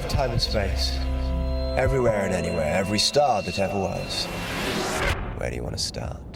of time and space. Everywhere and anywhere, every star that ever was. Where do you want to start?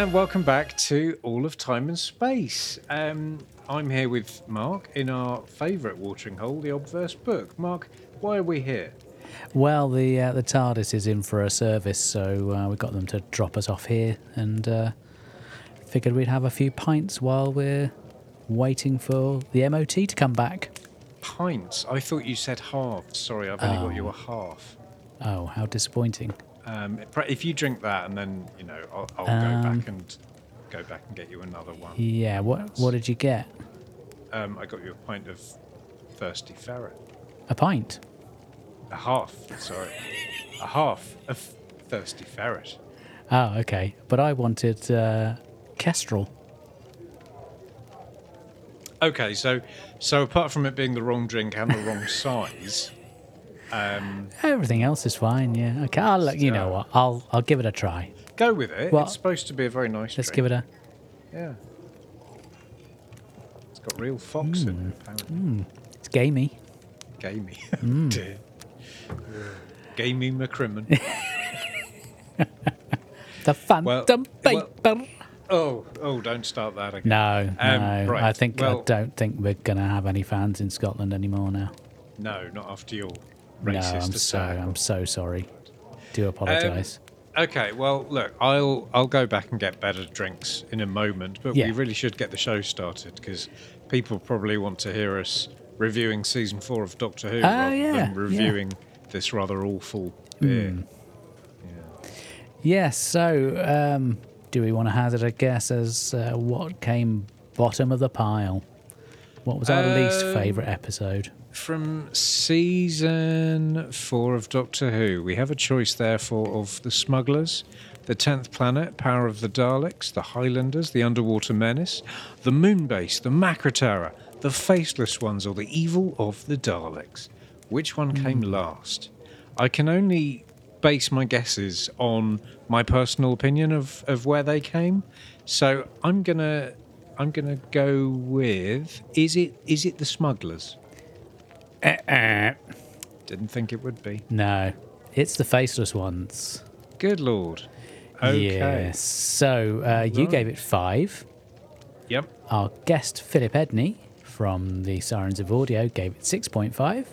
And welcome back to All of Time and Space. Um, I'm here with Mark in our favourite watering hole, the Obverse book. Mark, why are we here? Well, the uh, the TARDIS is in for a service, so uh, we got them to drop us off here, and uh, figured we'd have a few pints while we're waiting for the MOT to come back. Pints? I thought you said halves. Sorry, I've only got you a half. Oh, how disappointing! Um, if you drink that, and then you know, I'll, I'll Um, go back and go back and get you another one. Yeah, what what did you get? Um, I got you a pint of thirsty ferret. A pint? A half. Sorry, a half of thirsty ferret. Oh, okay. But I wanted uh, Kestrel. Okay, so so apart from it being the wrong drink and the wrong size, um, Everything else is fine. Yeah. Okay. I'll you know what. I'll I'll give it a try. go with it. Well, it's supposed to be a very nice. Let's drink. give it a. Yeah. It's got real fox in it, apparently. It's gamey. Gamey. Hmm. Dear. Gamey McCrimmon. The phantom well- paper. oh, oh, don't start that again. No, Um, no. right, I think I don't think we're gonna have any fans in Scotland anymore now. No, not after your No, I'm so. I'm so sorry. Do apologise. Okay, well, look, I'll I'll go back and get better drinks in a moment, but Yeah. we really should get the show started because people probably want to hear us reviewing season four of Doctor Who Oh, rather yeah, yeah. than reviewing this rather awful beer. Hmm. yes. So, um, do we want to hazard a guess as uh, what came bottom of the pile? What was our least Um, favourite episode? From season four of Doctor Who, we have a choice therefore of the Smugglers, the Tenth Planet, Power of the Daleks, the Highlanders, the Underwater Menace, the Moonbase, the Macra Terror, the Faceless Ones, or the Evil of the Daleks. Which one came hmm. last? I can only base my guesses on my personal opinion of, of where they came. So I'm gonna I'm gonna go with is it is it the Smugglers? Didn't think it would be. No, it's the faceless ones. Good lord. Okay. Yes. So uh, you Right. gave it five. Yep. Our guest Philip Edney from the Sirens of Audio gave it six point five,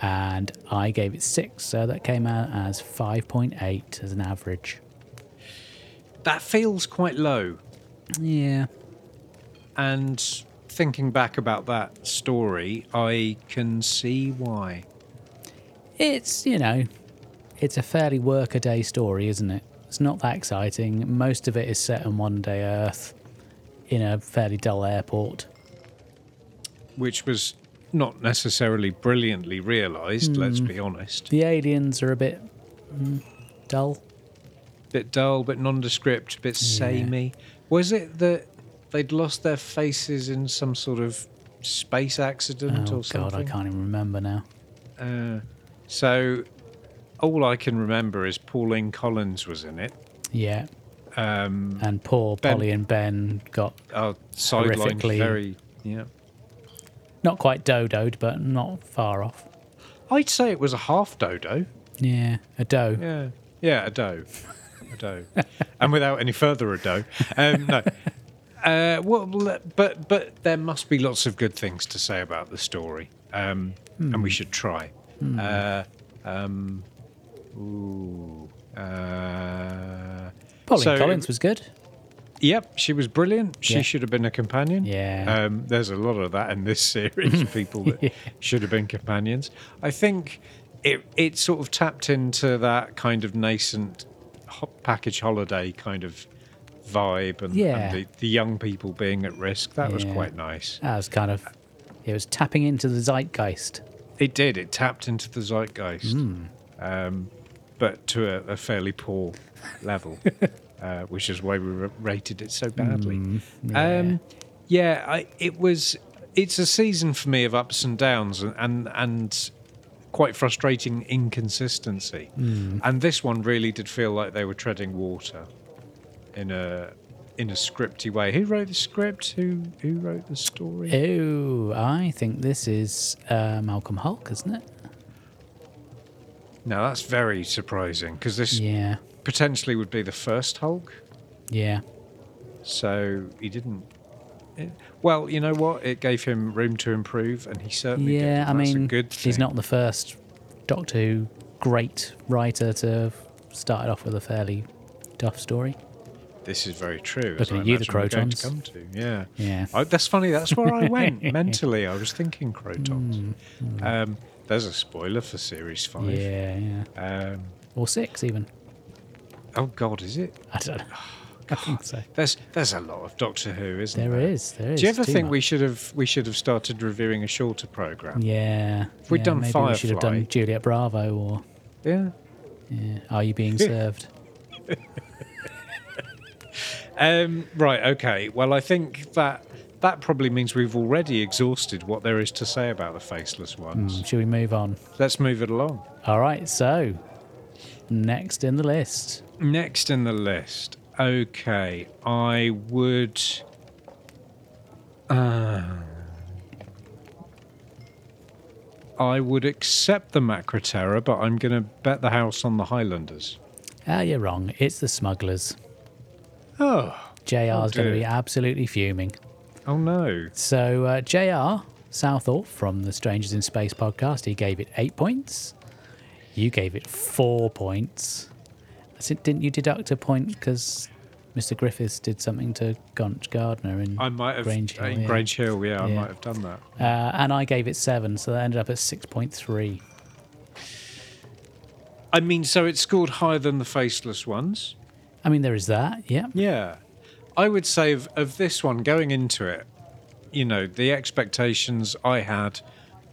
and I gave it six. So that came out as five point eight as an average. That feels quite low. Yeah. And thinking back about that story, I can see why. It's, you know, it's a fairly workaday story, isn't it? It's not that exciting. Most of it is set on one day Earth in a fairly dull airport. Which was not necessarily brilliantly realised, let's Hmm. be honest. The aliens are a bit mm, dull. Bit dull, bit nondescript, bit samey. Was it that they'd lost their faces in some sort of space accident Oh, or something? God, I can't even remember now. Uh, so all I can remember is Pauline Collins was in it. Yeah. Um, And poor Ben- Polly and Ben got uh, sidelined Horrifically- very. Yeah, not quite dodoed, but not far off. I'd say it was a half dodo. Yeah, a doe. Yeah, yeah, a doe, a doe, and without any further ado, um, no. Uh, well, but but there must be lots of good things to say about the story, um, and we should try. Uh, um, ooh, uh, Polly so- Collins was good. Yep, she was brilliant. She Yeah. should have been a companion. Yeah. Um, there's a lot of that in this series, people that should have been companions. I think it it sort of tapped into that kind of nascent package holiday kind of vibe and, Yeah. and the, the young people being at risk. That was quite nice. That was kind of, it was tapping into the zeitgeist. It did. It tapped into the zeitgeist, um, but to a, a fairly poor level, uh, which is why we rated it so badly. yeah. Um, yeah, I, it was. It's a season for me of ups and downs, and and, and quite frustrating inconsistency. And this one really did feel like they were treading water in a in a scripty way. Who wrote the script? Who who wrote the story? Oh, I think this is uh, Malcolm Hulke, isn't it? Now that's very surprising because this Yeah, potentially would be the first Hulke. yeah. So he didn't. it- well, you know what? It gave him room to improve, and he certainly did. Yeah, I that's mean, good he's not the first Doctor Who great writer to have started off with a fairly tough story. This is very true. Looking as at you, the imagine to Krotons. come to. Yeah. Yeah. I, that's funny. That's where I went mentally. I was thinking Krotons. Um, there's a spoiler for series five. Mm, Yeah, yeah. Um, Or six, even. oh God, is it? I don't know. I think so. There's there's a lot of Doctor Who, isn't There there? is. There is. Do you ever think we should have we should have started reviewing a shorter program? Yeah. If we'd yeah, done maybe we should have done Juliet Bravo or Yeah. yeah. Are you being served? Um, right. Okay. Well, I think that that probably means we've already exhausted what there is to say about the faceless ones. Hmm, Should we move on? Let's move it along. All right. So, next in the list. Next in the list. Okay, I would. Uh, I would accept the Macra Terror, but I'm going to bet the house on the Highlanders. Ah, you're wrong. It's the smugglers. Oh, JR's going to be absolutely fuming. oh no! So, uh, JR Southall from the Strangers in Space podcast, he gave it eight points. You gave it four points. Didn't you deduct a point because Mr. Griffiths did something to Gonch Gardner in I might have Grange Hill? in yeah. Grange Hill. Yeah, I might have done that. Uh, and I gave it seven, so that ended up at 6.3. I mean, so it scored higher than the faceless ones. I mean, there is that, yeah. Yeah. I would say of, of this one, going into it, you know, the expectations I had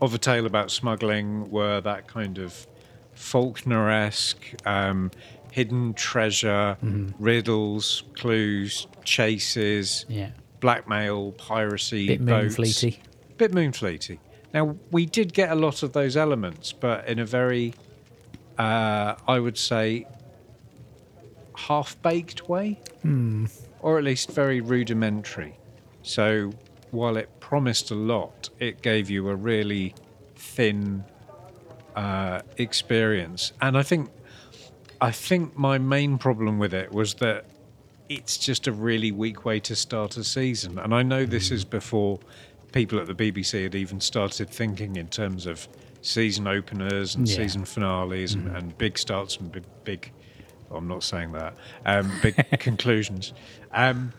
of a tale about smuggling were that kind of Falkner esque, um, hidden treasure, riddles, clues, chases, Yeah. blackmail, piracy, Bit boats. Moonfleety. Bit Moonfleety. Now, we did get a lot of those elements, but in a very, uh, I would say, half baked way, hmm. or at least very rudimentary. So, while it promised a lot, it gave you a really thin uh, experience. And I think, I think my main problem with it was that it's just a really weak way to start a season. And I know this is hmm. before people at the BBC had even started thinking in terms of season openers and Yeah. season finales and, hmm. and big starts and big, big I'm not saying that, um, big conclusions. Um,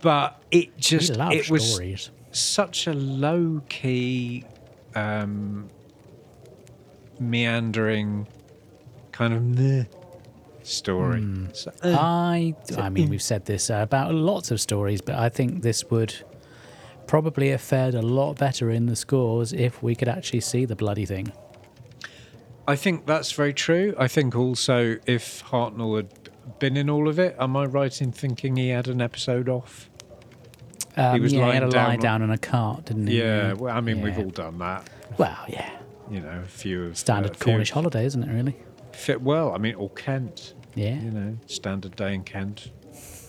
but it just, it was such a low key, um, meandering kind of meh story. Hmm. So, uh, I, I mean, we've said this uh, about lots of stories, but I think this would probably have fared a lot better in the scores if we could actually see the bloody thing. I think that's very true. I think also if Hartnell had been in all of it, am I right in thinking he had an episode off? Um, was yeah, he lying had a down lie on- down on a cart, didn't he? Yeah, well, I mean, we've all done that. Well, yeah. You know, a few of Standard uh, few Cornish holiday, isn't it, really? Fit well. I mean, or Kent. Yeah. You know, standard day in Kent.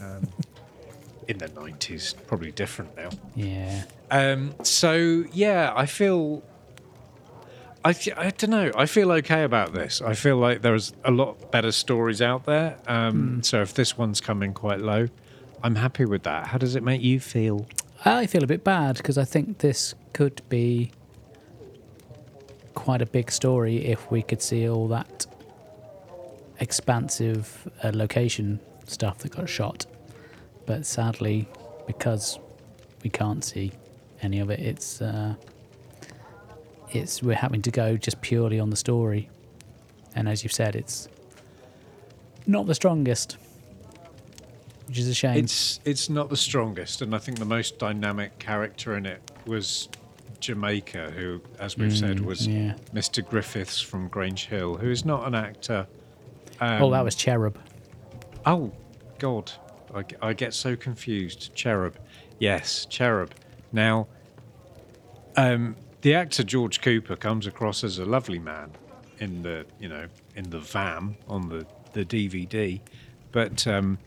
Um, in the nineties, probably different now. Yeah. Um, so yeah, I feel. I, I don't know. I feel okay about this. I feel like there's a lot better stories out there. Um, So if this one's coming quite low, I'm happy with that. How does it make you feel? I feel a bit bad because I think this could be quite a big story if we could see all that expansive uh, location stuff that got shot. But sadly, because we can't see any of it, it's uh, it's we're having to go just purely on the story. And as you've said, it's not the strongest, which is a shame. It's it's not the strongest, and I think the most dynamic character in it was Jamaica, who, as we've said, was yeah. Mr. Griffiths from Grange Hill, who is not an actor. Um, oh, that was Cherub. Oh, God. I get so confused. Cherub. Yes, Cherub. Now, um, the actor George Cooper comes across as a lovely man in the, you know, in the VAM on the, the DVD, but um,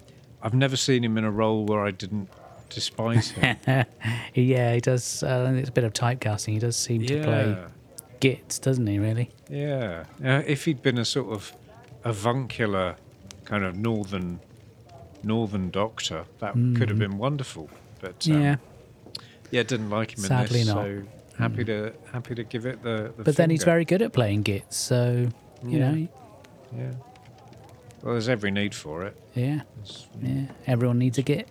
I've never seen him in a role where I didn't despise him. Yeah, he does. Uh, it's a bit of typecasting. He does seem to play gits, doesn't he? Really? yeah. Uh, if he'd been a sort of avuncular kind of northern northern doctor, that could have been wonderful. But um, Mm. yeah. Yeah, didn't like him Sadly in this, not. so happy to happy to give it the. the But then he's very good at playing gits, so you Yeah. know, yeah. Well, there's every need for it. yeah, It's- yeah. Everyone needs a git.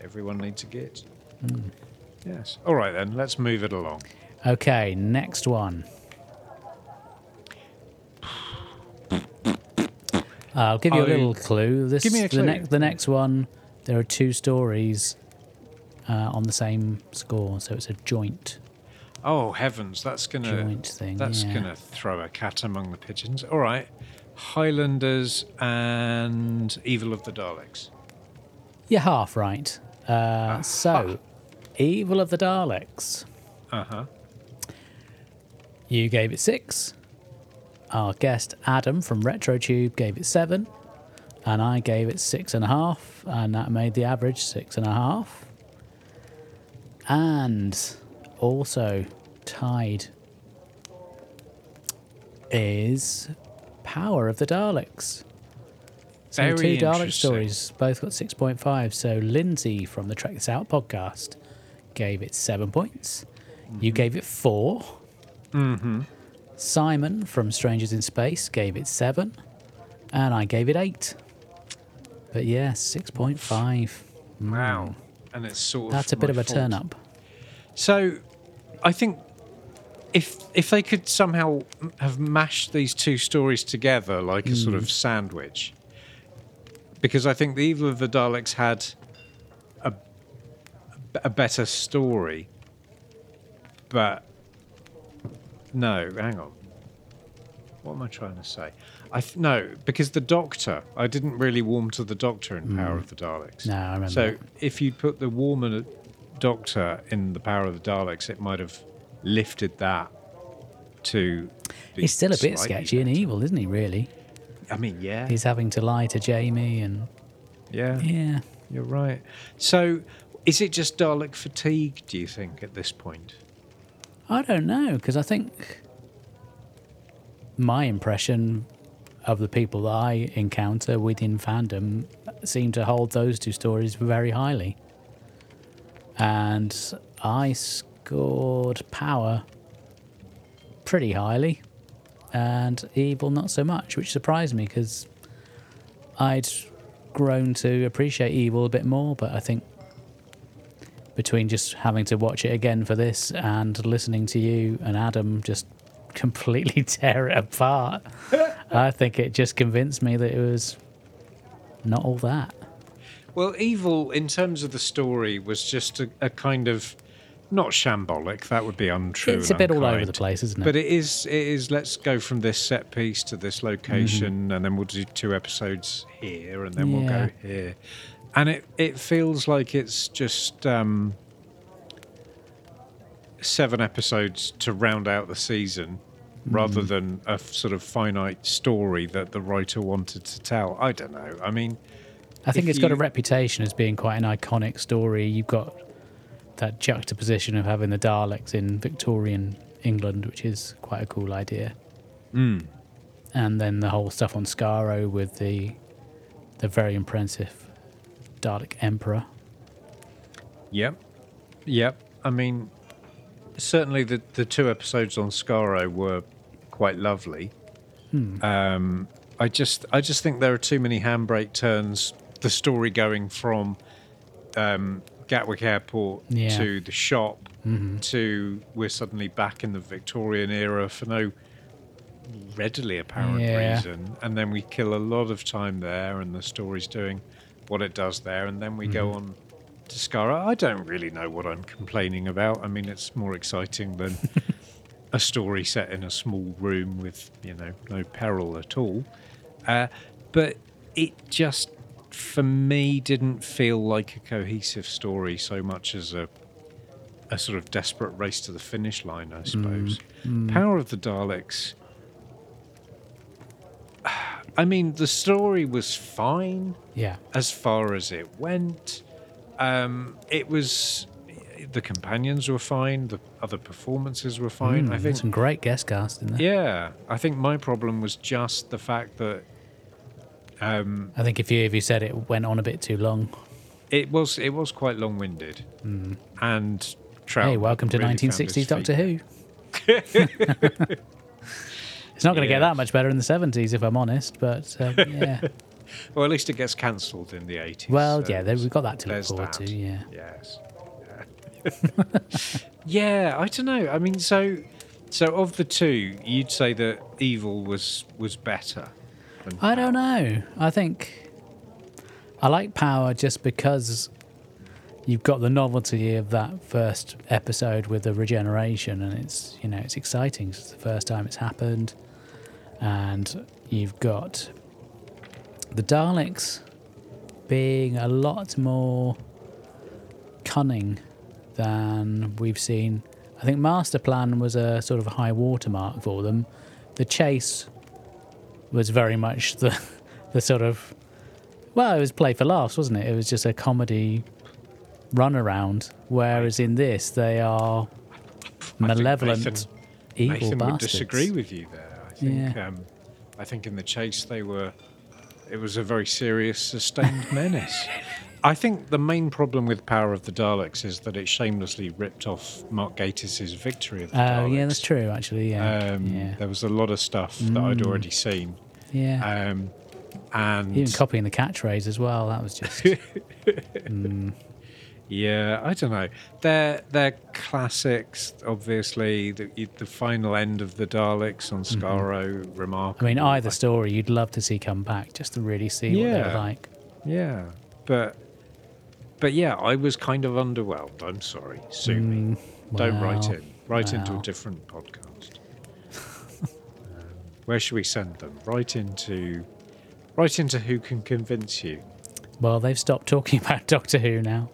everyone needs a git. Hmm. Yes. All right then, let's move it along. Okay, next one. I'll give you a little clue. This Give me a The, clue. next, the next one. There are two stories uh, on the same score, so it's a joint Oh heavens, that's gonna thing. that's yeah. gonna throw a cat among the pigeons. All right, Highlanders and Evil of the Daleks. You're half right. Uh, so, Evil of the Daleks. Uh huh. You gave it six. Our guest Adam from RetroTube gave it seven. And I gave it six and a half. And that made the average six and a half. And also tied is Power of the Daleks. So Very two Dalek stories, both got 6.5. So Lindsay from the Trek This Out podcast gave it seven points. You gave it four. Mm-hmm. Simon from Strangers in Space gave it seven, and I gave it eight. But yeah, six point five. Wow. And it's sort of That's a bit of a fault. turn up. So, I think if if they could somehow have mashed these two stories together like a sort of hmm. sandwich, because I think the Evil of the Daleks had a a better story, but no, hang on. What am I trying to say? I th- no, because the Doctor, I didn't really warm to the Doctor in Power hmm. of the Daleks. No, I remember So if you put the warmer Doctor in the Power of the Daleks, it might have lifted that to. He's still a bit sketchy and evil, isn't he? Really, I mean, yeah, he's having to lie to Jamie, and yeah, yeah, you're right. So, is it just Dalek fatigue? Do you think at this point? I don't know because I think my impression of the people that I encounter within fandom seem to hold those two stories very highly. And I scored Power pretty highly and Evil not so much, which surprised me because I'd grown to appreciate Evil a bit more, but I think between just having to watch it again for this and listening to you and Adam just completely tear it apart, I think it just convinced me that it was not all that. Well, Evil, in terms of the story, was just a, a kind of not shambolic. That would be untrue. it's a bit all over the place, isn't it? But it is. It is. Let's go from this set piece to this location, and then we'll do two episodes here, and then we'll go here, and it it feels like it's just um, seven episodes to round out the season, rather than a sort of finite story that the writer wanted to tell. I don't know. I mean, I think it's got a reputation as being quite an iconic story. You've got that juxtaposition of having the Daleks in Victorian England, which is quite a cool idea. mm, And then the whole stuff on Skaro with the the very impressive Dalek Emperor. Yep. Yep. I mean, certainly the, the two episodes on Skaro were quite lovely. Um, I just I just think there are too many handbrake turns. The story going from um, Gatwick Airport Yeah. to the shop to we're suddenly back in the Victorian era for no readily apparent Yeah. reason, and then we kill a lot of time there, and the story's doing what it does there, and then we go on to Skaro. I don't really know what I'm complaining about. I mean, it's more exciting than a story set in a small room with you know no peril at all. Uh, but it just, for me, didn't feel like a cohesive story so much as a a sort of desperate race to the finish line, I suppose. Power of the Daleks. I mean, the story was fine Yeah. as far as it went. Um, it was the companions were fine, the other performances were fine. I Mm, think some great guest cast in there. yeah, I think my problem was just the fact that um, I think if you if you said it went on a bit too long, it was it was quite long winded, and Trout. Hey, welcome to really 1960s Doctor. Who. it's not going to Yeah. get that much better in the 70s, if I'm honest. But um, yeah, Well, at least it gets cancelled in the eighties. well, yeah, there, we've got that to look forward that. to. Yeah. Yes. Yeah. yeah, I don't know. I mean, so so of the two, you'd say that evil was was better. Than I don't know. I think I like Power just because you've got the novelty of that first episode with the regeneration, and it's you know it's exciting. It's the first time it's happened, and you've got the Daleks being a lot more cunning than we've seen. I think Master Plan was a sort of a high watermark for them. The chase was very much the the sort of well, it was play for laughs, wasn't it? It was just a comedy runaround. Whereas in this, they are malevolent, Nathan- evil Nathan would disagree with you there. I think Yeah. um, I think in the chase they were it was a very serious sustained menace. I think the main problem with Power of the Daleks is that it shamelessly ripped off Mark Gatiss' Victory of the Oh, Daleks. yeah, that's true. Actually, yeah, Um, yeah, There was a lot of stuff that I'd already seen. Yeah. Um, and Even copying the catchphrase as well. That was just Yeah, I don't know. They're they're classics. Obviously, the the final end of the Daleks on Skaro, remarkable. Mm-hmm. I mean, either story you'd love to see come back just to really see what they're like. Yeah, but but yeah, I was kind of underwhelmed. I'm sorry. Sue me. Don't write in. Write into a different podcast. Where should we send them? Right into right into who can convince you. Well, they've stopped talking about Doctor Who now.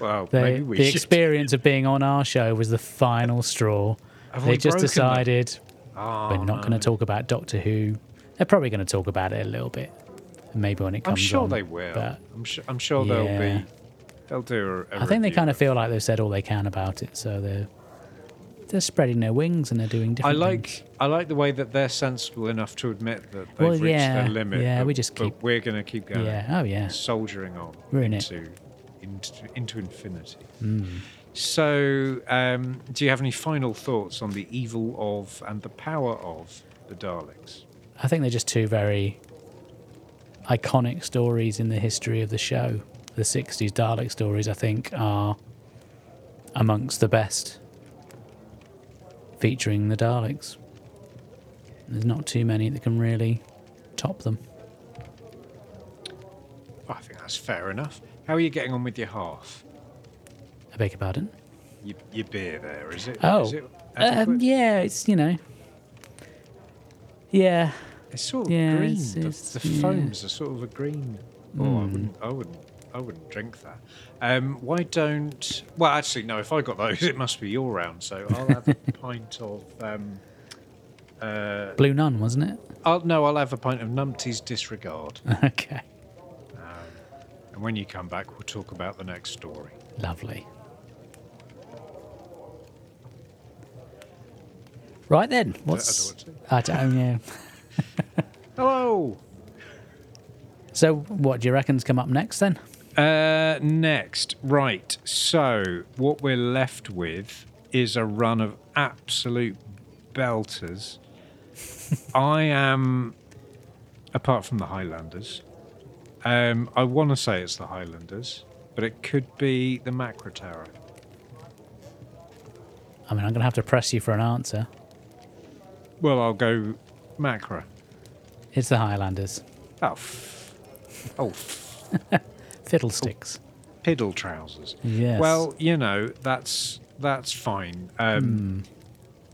Well, They, maybe we the should. experience of being on our show was the final straw. Have they just decided Oh, we're not going to talk about Doctor Who. They're probably going to talk about it a little bit, maybe when it comes. I'm sure on, they will. I'm sure. I'm sure they'll be. They'll do. A, a I think they kind of feel like they've said all they can about it, so they're they're spreading their wings and they're doing I different. like. things. I like the way that they're sensible enough to admit that they've Well, reached yeah, their limit. yeah, but- we just but keep- we're going to keep going. Yeah. Oh yeah. soldiering on We're in into, into into infinity. Mm. So, um, do you have any final thoughts on the evil of and the power of the Daleks? I think they're just two very iconic stories in the history of the show. The 60s Dalek stories, I think, are amongst the best featuring the Daleks. There's not too many that can really top them. I think that's fair enough. How are you getting on with your half? I beg your pardon? Your, your beer there, is it? Oh, is it um, yeah, it's, you know. Yeah, It's sort of Yeah, green. it's- the it's- the yeah. foams are sort of a green. Oh, I Mm. wouldn't. I wouldn't. I wouldn't drink that. Um, why don't? Well, actually, no. If I got those, it must be your round. So I'll have a pint of. Um, uh, Blue Nun, wasn't it? I'll, no, I'll have a pint of Numpty's disregard. okay, And when you come back, we'll talk about the next story. lovely. Right then, what's I don't I don't know. Hello. So, what do you reckon's come up next then? Uh, next, right. So what we're left with is a run of absolute belters. I am, apart from the Highlanders, um, I want to say it's the Highlanders, but it could be the Macra Terror. I mean, I'm going to have to press you for an answer. Well, I'll go Macra. It's the Highlanders. Oh, f- oh, f- Fiddlesticks. piddle trousers. Yes. Well, you know that's that's fine. Um,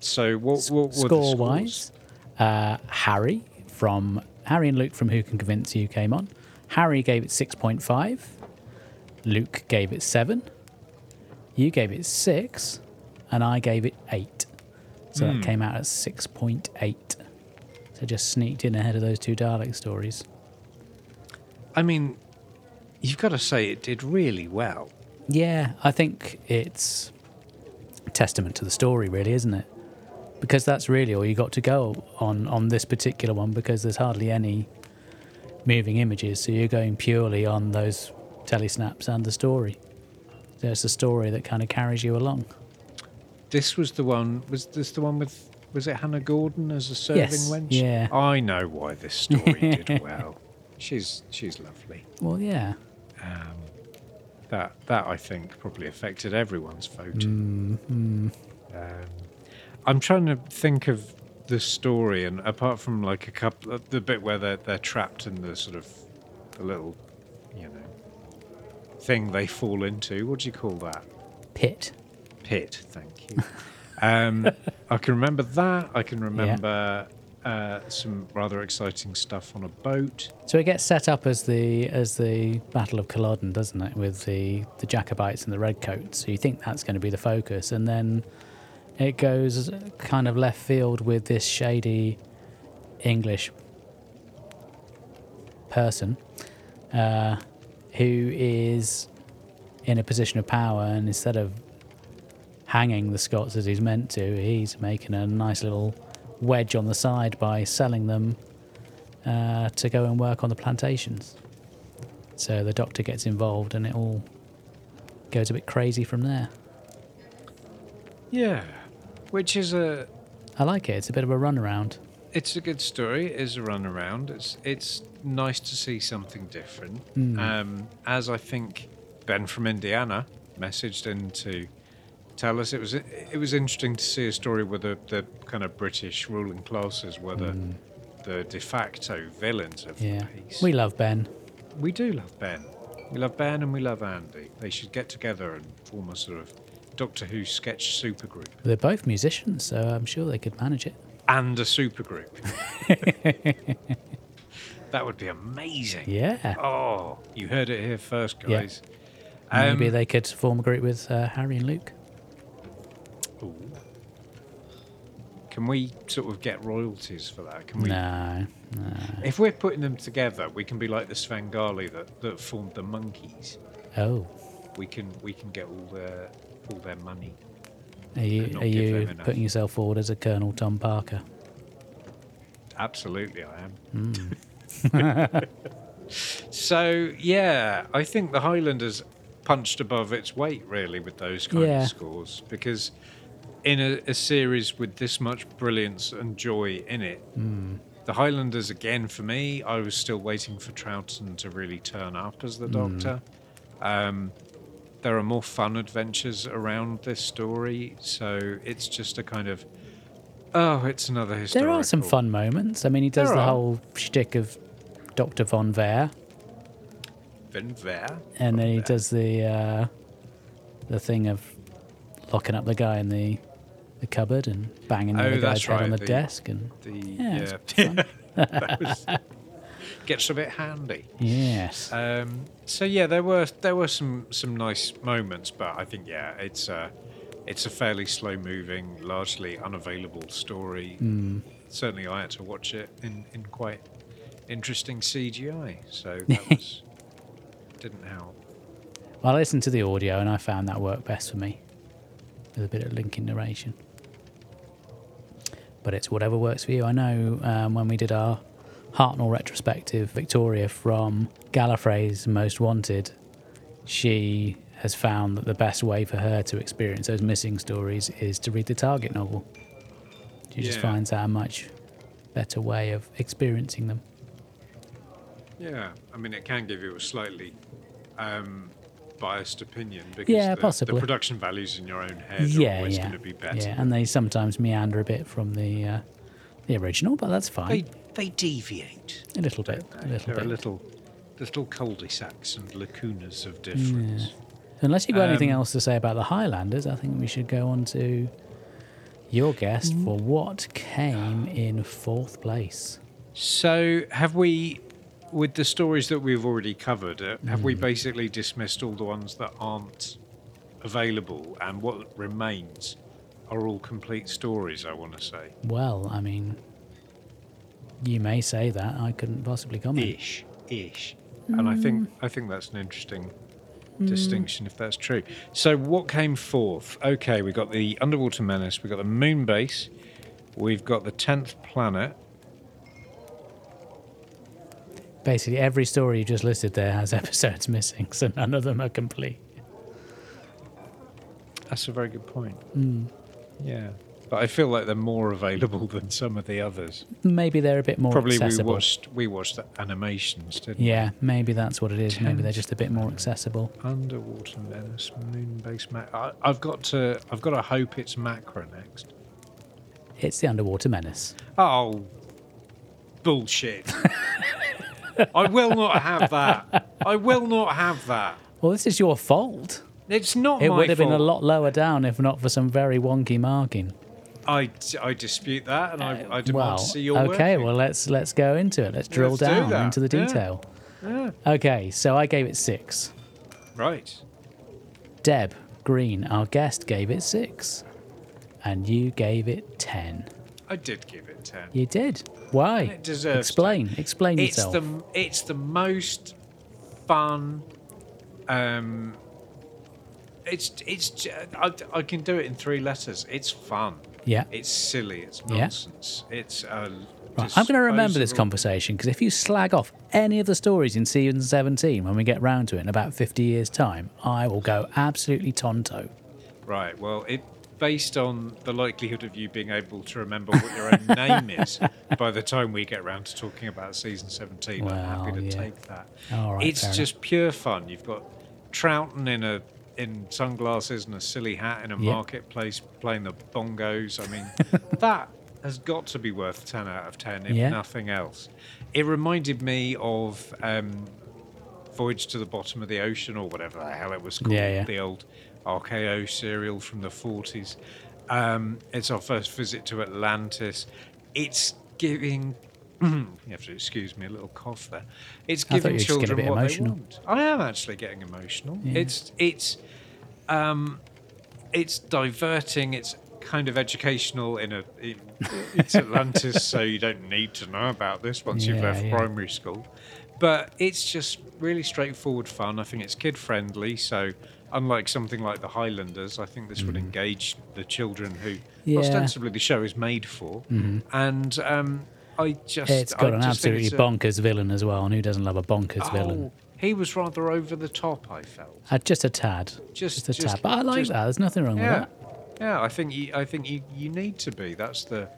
So what what Score wise, uh, Harry from Harry and Luke from Who Can Convince You came on. Harry gave it 6.5. Luke gave it 7. You gave it 6. And I gave it 8. So Hmm. that came out at 6.8. So just sneaked in ahead of those two Dalek stories. I mean, you've got to say it did really well. Yeah, I think it's a testament to the story, really, isn't it? Because that's really all you got to go on on this particular one, because there's hardly any moving images, so you're going purely on those telesnaps and the story. It's a story that kind of carries you along. This was the one. Was this the one with? Was it Hannah Gordon as a serving Yes, wench? yeah. I know why this story did well. She's she's lovely. Well, yeah, Um, that that I think probably affected everyone's vote. Mm, Um, I'm trying to think of the story, and apart from like a couple, uh, the bit where they're they're trapped in the sort of the little, you know, thing they fall into. What do you call that? pit. Pit. Thank you. um, I can remember that. I can remember uh, some rather exciting stuff on a boat. So it gets set up as the as the Battle of Culloden, doesn't it, with the the Jacobites and the Redcoats? So you think that's going to be the focus, and then it goes kind of left field with this shady English person uh, who is in a position of power, and instead of hanging the Scots as he's meant to, he's making a nice little wedge on the side by selling them uh, to go and work on the plantations. So the doctor gets involved, and it all goes a bit crazy from there. Yeah, which is a I like it. It's a bit of a runaround. it's a good story. It is a run around. It's it's nice to see something different. Um, as I think Ben from Indiana messaged in to tell us, it was it was interesting to see a story where the, the kind of British ruling classes were the the de facto villains of Yeah, the piece. we love Ben. we do love Ben. We love Ben and we love Andy. They should get together and form a sort of Doctor Who sketch supergroup They're both musicians, so I'm sure they could manage it. and a supergroup. that would be amazing. Yeah, Oh, you heard it here first, Yeah. guys. maybe Um, they could form a group with uh, Harry and Luke. Ooh. Can we sort of get royalties for that? Can we? No, no. If we're putting them together, we can be like the Svengali that, that formed the Monkees. Oh, We can we can get all their all their money. are you are you putting yourself forward as a Colonel Tom Parker? Absolutely, I am. Hmm. so yeah, I think the Highlanders punched above its weight really with those kind Yeah. of scores because in a, a series with this much brilliance and joy in it, Hmm. the Highlanders again for me, I was still waiting for Troughton to really turn up as the Hmm. Doctor. Um, there are more fun adventures around this story, so it's just a kind of oh, it's another There are some fun moments. I mean, he does There the are. whole shtick of Doctor Von Ver, Van Ver. and then he does the uh, the thing of locking up the guy in the the cupboard and banging the Oh, other guy's head on the, the- desk, and The Yeah, yeah, that was, gets a bit handy. yes, Um, so yeah, there were there were some some nice moments, but I think yeah, it's a it's a fairly slow moving, largely unavailable story. Hmm. Certainly, I had to watch it in in quite interesting CGI, so that was didn't help. Well, I listened to the audio and I found that worked best for me, with a bit of linking narration. But it's whatever works for you. I know um, when we did our Hartnell retrospective, Victoria from Gallifrey's Most Wanted, she has found that the best way for her to experience those missing stories is to read the Target novel. She just finds that a much better way of experiencing them. Yeah, I mean, it can give you a slightly um, biased opinion because Yeah, the, possibly. the production values in your own head are yeah, always yeah, going to be better. yeah, and they sometimes meander a bit from the uh, the original, but that's fine. they they deviate. A little bit, a little They're bit. a little little cul-de-sacs and lacunas of difference. Unless you've got anything Um, else to say about the Highlanders, I think we should go on to your guest Mm. for what came in fourth place. So, have we, with the stories that we've already covered, uh, have we mm. basically dismissed all the ones that aren't available, and what remains are all complete stories? I want to say, Well, I mean, you may say that. I couldn't possibly comment. ish, ish, and I think mm. I think that's an interesting mm. distinction if that's true. So, what came forth? Okay, we got the underwater menace, we got the moon base, we've got the tenth planet. Basically, every story you just listed there has episodes missing, so none of them are complete. That's a very good point. Hmm. Yeah. But I feel like they're more available than some of the others. Maybe they're a bit more Probably we watched we watched the animations, didn't Yeah, maybe that's what it is. Maybe they're just a bit more accessible. Underwater menace, moon base mac. I, I've got to I've got to hope it's Macra next. It's the underwater menace. Oh, bullshit! I will not have that. I will not have that. Well, this is your fault. It's not It would have been a lot lower down if not for some very wonky marking. I, I dispute that, and I, uh, I demand well, to see your okay. working. Well, let's let's go into it. Let's drill Let's down that. into the detail. Yeah. Okay, so I gave it six. Right. Deb Green, our guest, gave it six, and you gave it ten. I did give it ten. You did. Why? It deserves Explain. Explain it's yourself. the it's the most fun um it's it's I can do it in three letters it's fun Yeah. it's silly it's nonsense. Yeah. it's uh Right, I'm going to remember this conversation because if you slag off any of the stories in season 17 when we get round to it in about 50 years' time, I will go absolutely tonto. right well it based on the likelihood of you being able to remember what your own name is by the time we get round to talking about season 17 i'm happy to yeah. take that All right, it's just pure fun. You've got Troughton in a in sunglasses and a silly hat in a Yeah. marketplace playing the bongos. I mean, that has got to be worth ten out of ten, if Yeah. nothing else. It reminded me of um, Voyage to the Bottom of the Ocean or whatever the hell it was called, yeah. the old RKO serial from the forties. Um, it's our first visit to Atlantis. It's giving. you have to excuse me, a little cough there. It's giving you were just a children what emotional. they want. I am actually getting emotional. Yeah. It's it's um, it's diverting. It's kind of educational in a. It, it's Atlantis, so you don't need to know about this once you've left yeah. primary school. But it's just really straightforward fun. I think it's kid friendly. So unlike something like the Highlanders, I think this would engage the children who Mm. Yeah. Mm-hmm. ostensibly the show is made for. And um, I just It's got I an just absolutely it's a- bonkers villain as well, and who doesn't love a bonkers villain? Oh, he was rather over the top. I felt. Uh, just a tad. Just- a just- tad. But I like just- that. There's nothing wrong Yeah, with that. yeah. I think you, I think you, you need to be. That's the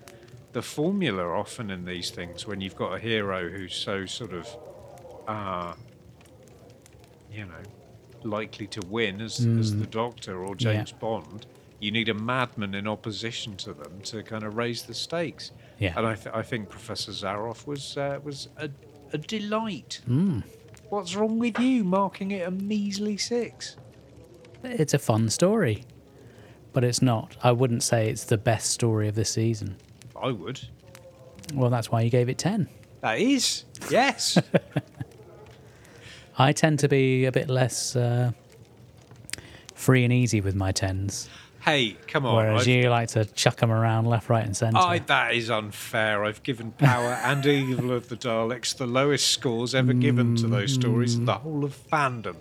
the formula often in these things when you've got a hero who's so sort of, uh, you know, likely to win as as the Doctor or Mm. Yeah. James Bond. You need a madman in opposition to them to kind of raise the stakes. Yeah. And I, th- I think Professor Zaroff was uh, was a, a delight. Mm. What's wrong with you marking it a measly six? It's a fun story, but it's not. I wouldn't say it's the best story of this season. I would. Well, that's why you gave it 10. That is yes. I tend to be a bit less uh, free and easy with my 10s, hey, come on. whereas I've- you like to chuck them around left, right, and centre. I, that is unfair. I've given Power and Evil of the Daleks the lowest scores ever given to those stories in the whole of fandom.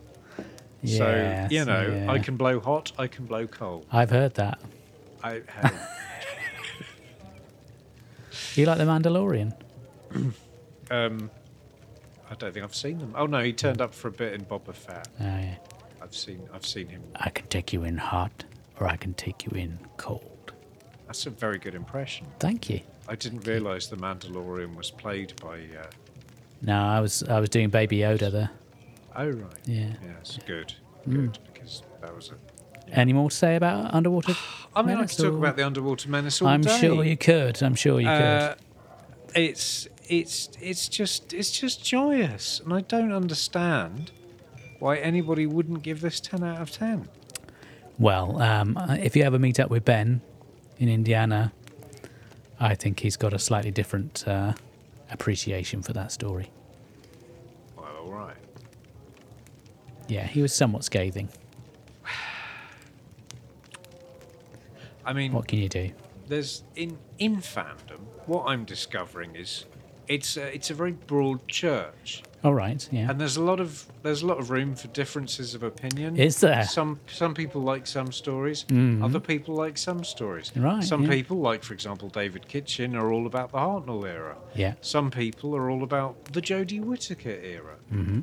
so, you know, yeah. I can blow hot, I can blow cold. I've heard that. I, hey, You like The Mandalorian? um, I don't think I've seen them. Oh no, he turned up for a bit in Boba Fett. Oh, yeah. I've seen, I've seen him. I can take you in hot, or I can take you in cold. That's a very good impression. Thank you. I didn't realise the Mandalorian was played by. Uh, No, I was I was doing Baby Yoda there. oh right. Yeah. Yes, good, Mm. good, because that was a. Any more to say about Underwater? I mean, I Menace, could talk about the underwater menace all I'm day. sure you could. I'm sure you Uh, it's it's it's just it's just joyous, and I don't understand why anybody wouldn't give this ten out of ten. Well, um, if you ever meet up with Ben in Indiana, I think he's got a slightly different uh, appreciation for that story. Well, all right. Yeah, he was somewhat scathing. I mean, What can you do? there's in in fandom. What I'm discovering is it's a, it's a very broad church, All right, yeah. and there's a lot of there's a lot of room for differences of opinion. Is there? Some some people like some stories, Mhm. other people like some stories. Right, Some yeah. people, like for example David Kitchen, are all about the Hartnell era. Yeah. Some people are all about the Jodie Whittaker era. Mm-hmm.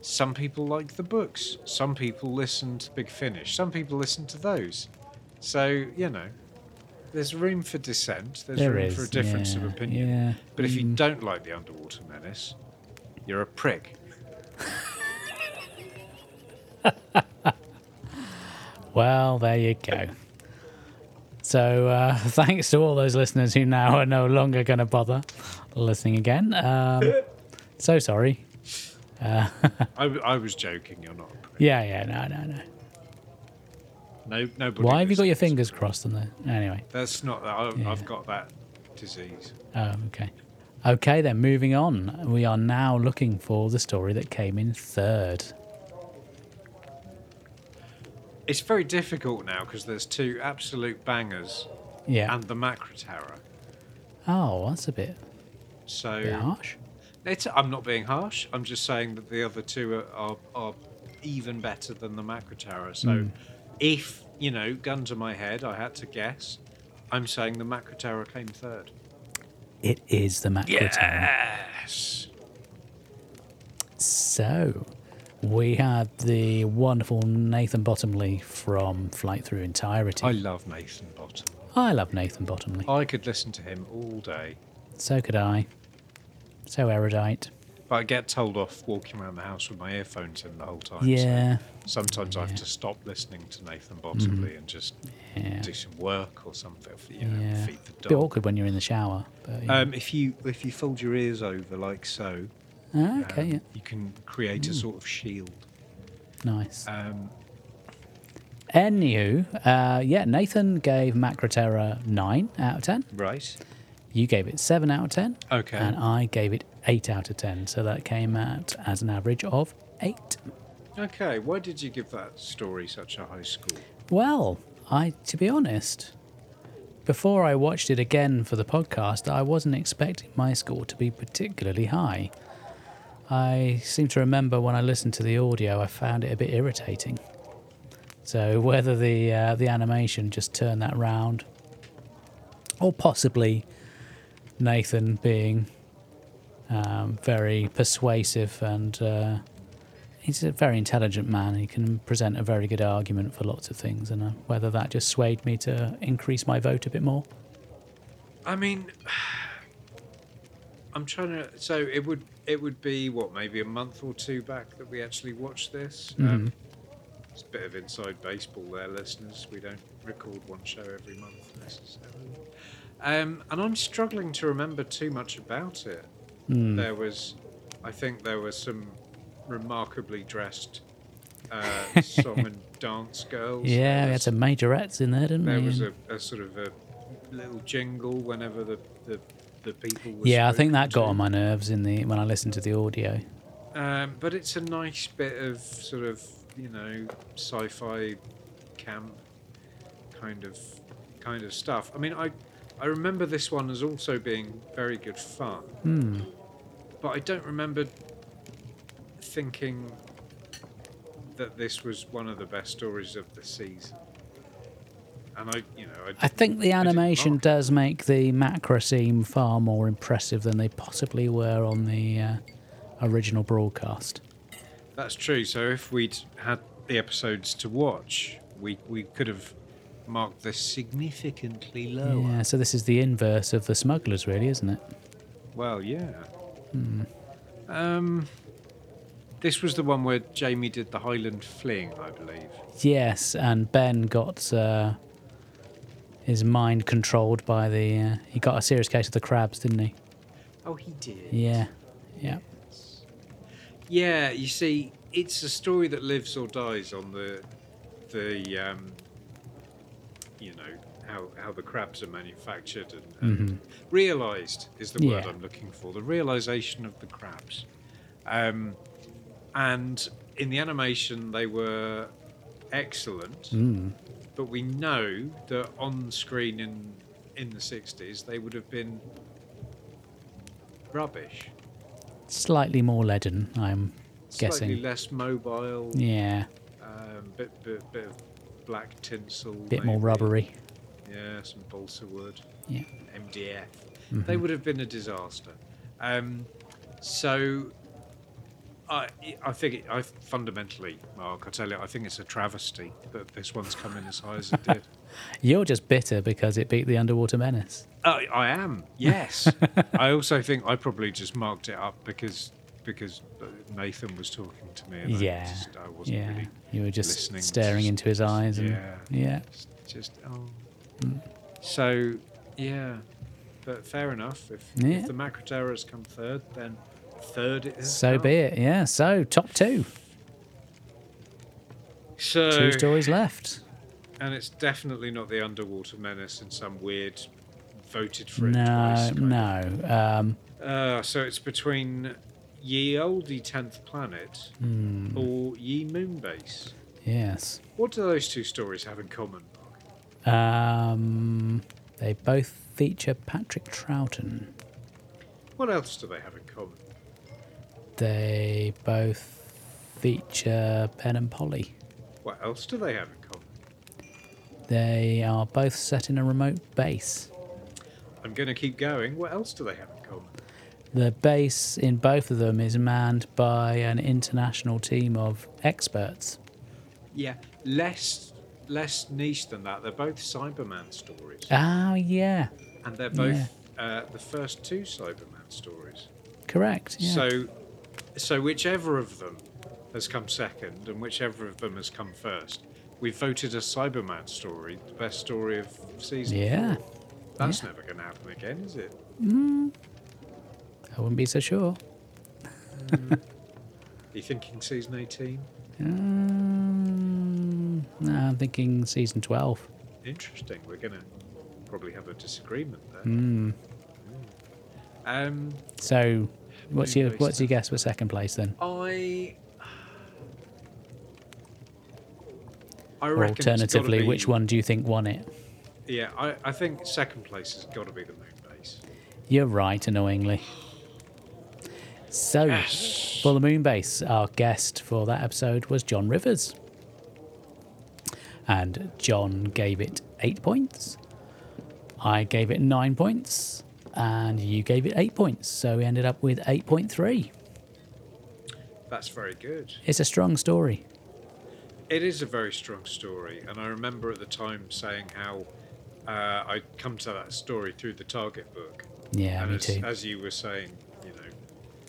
Some people like the books. Some people listen to Big Finish. Some people listen to those. So, you know, there's room for dissent. There's There room is. for a difference of opinion. Yeah. But if you Mm. don't like the Underwater Menace, you're a prick. Well, there you go. So, uh, thanks to all those listeners who now are no longer going to bother listening again. Um, so sorry. Uh, I, I was joking. You're not a prick. yeah, yeah, no, no, no. No, nobody. Why have you got your fingers crossed on there? Anyway. That's not. I, Yeah. I've got that disease. Oh, okay. Okay, then moving on. We are now looking for the story that came in third. It's very difficult now because there's two absolute bangers Yeah. and the Macra Terror. oh, that's a bit, So bit harsh. It's, I'm not being harsh. I'm just saying that the other two are, are, are even better than the Macra Terror. So, Mm. If you know, guns to my head, I had to guess. I'm saying the Macra Terror came third. It is the Macra Terror. Yes. So, we had the wonderful Nathan Bottomley from Flight Through Entirety. I love Nathan Bottom. I love Nathan Bottomley. I could listen to him all day, So could I. So erudite. But I get told off walking around the house with my earphones in the whole time. so Yeah. sometimes I have to stop listening to Nathan Bottomley and just Yeah. do some work or something. You know, Yeah. feed the Bit awkward when you're in the shower. But, yeah. Um, if you if you fold your ears over like so, Ah, okay, um, yeah. you can create a sort of shield. Nice. Um, Anywho, uh, yeah, Nathan gave Macra Terror 9 out of 10. right. You gave it 7 out of 10. Okay. And I gave it 8 out of 10. So that came out as an average of 8. Okay. Why did you give that story such a high score? Well, I to be honest, before I watched it again for the podcast, I wasn't expecting my score to be particularly high. I seem to remember when I listened to the audio, I found it a bit irritating. So whether the uh, the animation just turned that round, or possibly Nathan being um, very persuasive and uh, he's a very intelligent man. He can present a very good argument for lots of things, and uh, whether that just swayed me to increase my vote a bit more. I mean, I'm trying to. So it would it would be what maybe a month or two back that we actually watched this. Um, it's a bit of inside baseball there, listeners. We don't record one show every month necessarily. Um, and I'm struggling to remember too much about it. Hmm. There was, I think, there was some remarkably dressed uh, song and dance girls. Yeah, There we had some majorettes in there, didn't there we? There was a, a sort of a little jingle whenever the, the, the people were yeah, I think that spoken got on my nerves in the when I listened to the audio. Um, but it's a nice bit of sort of, you know, sci-fi camp kind of kind of stuff. I mean, I I remember this one as also being very good fun, Hmm. but I don't remember thinking that this was one of the best stories of the season. And I, you know, I, I think the animation does make the Macra seem far more impressive than they possibly were on the uh, original broadcast. That's true. So if we'd had the episodes to watch, we we could have marked this significantly lower. Yeah, so this is the inverse of the smugglers, really, isn't it? Well, yeah. Um, this was the one where Jamie did the Highland fling, I believe. Yes, and Ben got uh, his mind controlled by the. Uh, he got a serious case of the crabs, didn't he? Oh, he did. Yeah, yeah. Yeah, you see, it's a story that lives or dies on the the um, you know how how the crabs are manufactured and, and realized is the word Yeah. I'm looking for. The realization of the crabs, um, and in the animation they were excellent, Mm. but we know that on screen in in the 60s they would have been rubbish. Slightly more leaden, I'm Slightly guessing. less mobile, Yeah, um, bit, bit, bit of black tinsel. bit more rubbery. Yeah, some balsa wood, Yeah. MDF. Mm-hmm. They would have been a disaster. Um, so, I, I think, it, I fundamentally, Mark, I tell you, I think it's a travesty that this one's come in as high as it did. You're just bitter because it beat the Underwater Menace. I, I am, yes. I also think I probably just marked it up because because Nathan was talking to me. And I, yeah, just, I wasn't yeah. really you were just listening, staring just- into his eyes, and yeah. yeah. just oh. So yeah, but fair enough. If, Yeah. if the Macra Terror's come third, then third it is. So be it. Yeah. So top two, So two stories left. and it's definitely not the underwater menace in some weird voted for it No, no. Um, Uh, so it's between Ye Olde Tenth Planet Hmm. or Ye Moonbase. yes. What do those two stories have in common? Um, they both feature Patrick Troughton. What else do they have in common? They both feature Ben and Polly. What else do they have in common? They are both set in a remote base. I'm going to keep going. What else do they have? The base in both of them is manned by an international team of experts. Yeah, less less niche than that. They're both Cyberman stories, Oh, yeah. and they're both uh, the first two Cyberman stories. Correct. Yeah. So, so whichever of them has come second, and whichever of them has come first, we've voted a Cyberman story the best story of season. yeah. four. that's never going to happen again, is it? I wouldn't be so sure. Are you thinking season eighteen? Um, no, I'm thinking season 12. Interesting. We're going to probably have a disagreement there. Mm. Um, So, what's your what's your guess for second place then? I. I reckon alternatively, be- which one do you think won it? Yeah, I, I think second place has got to be the moon base. You're right, annoyingly. So, Yes. for the moon base, our guest for that episode was John Rivers. And John gave it eight points. I gave it nine points. And you gave it eight points. So we ended up with 8.3. That's very good. It's a strong story. It is a very strong story, and I remember at the time saying how uh, I'd come to that story through the Target book. Yeah, and me as, too. as you were saying,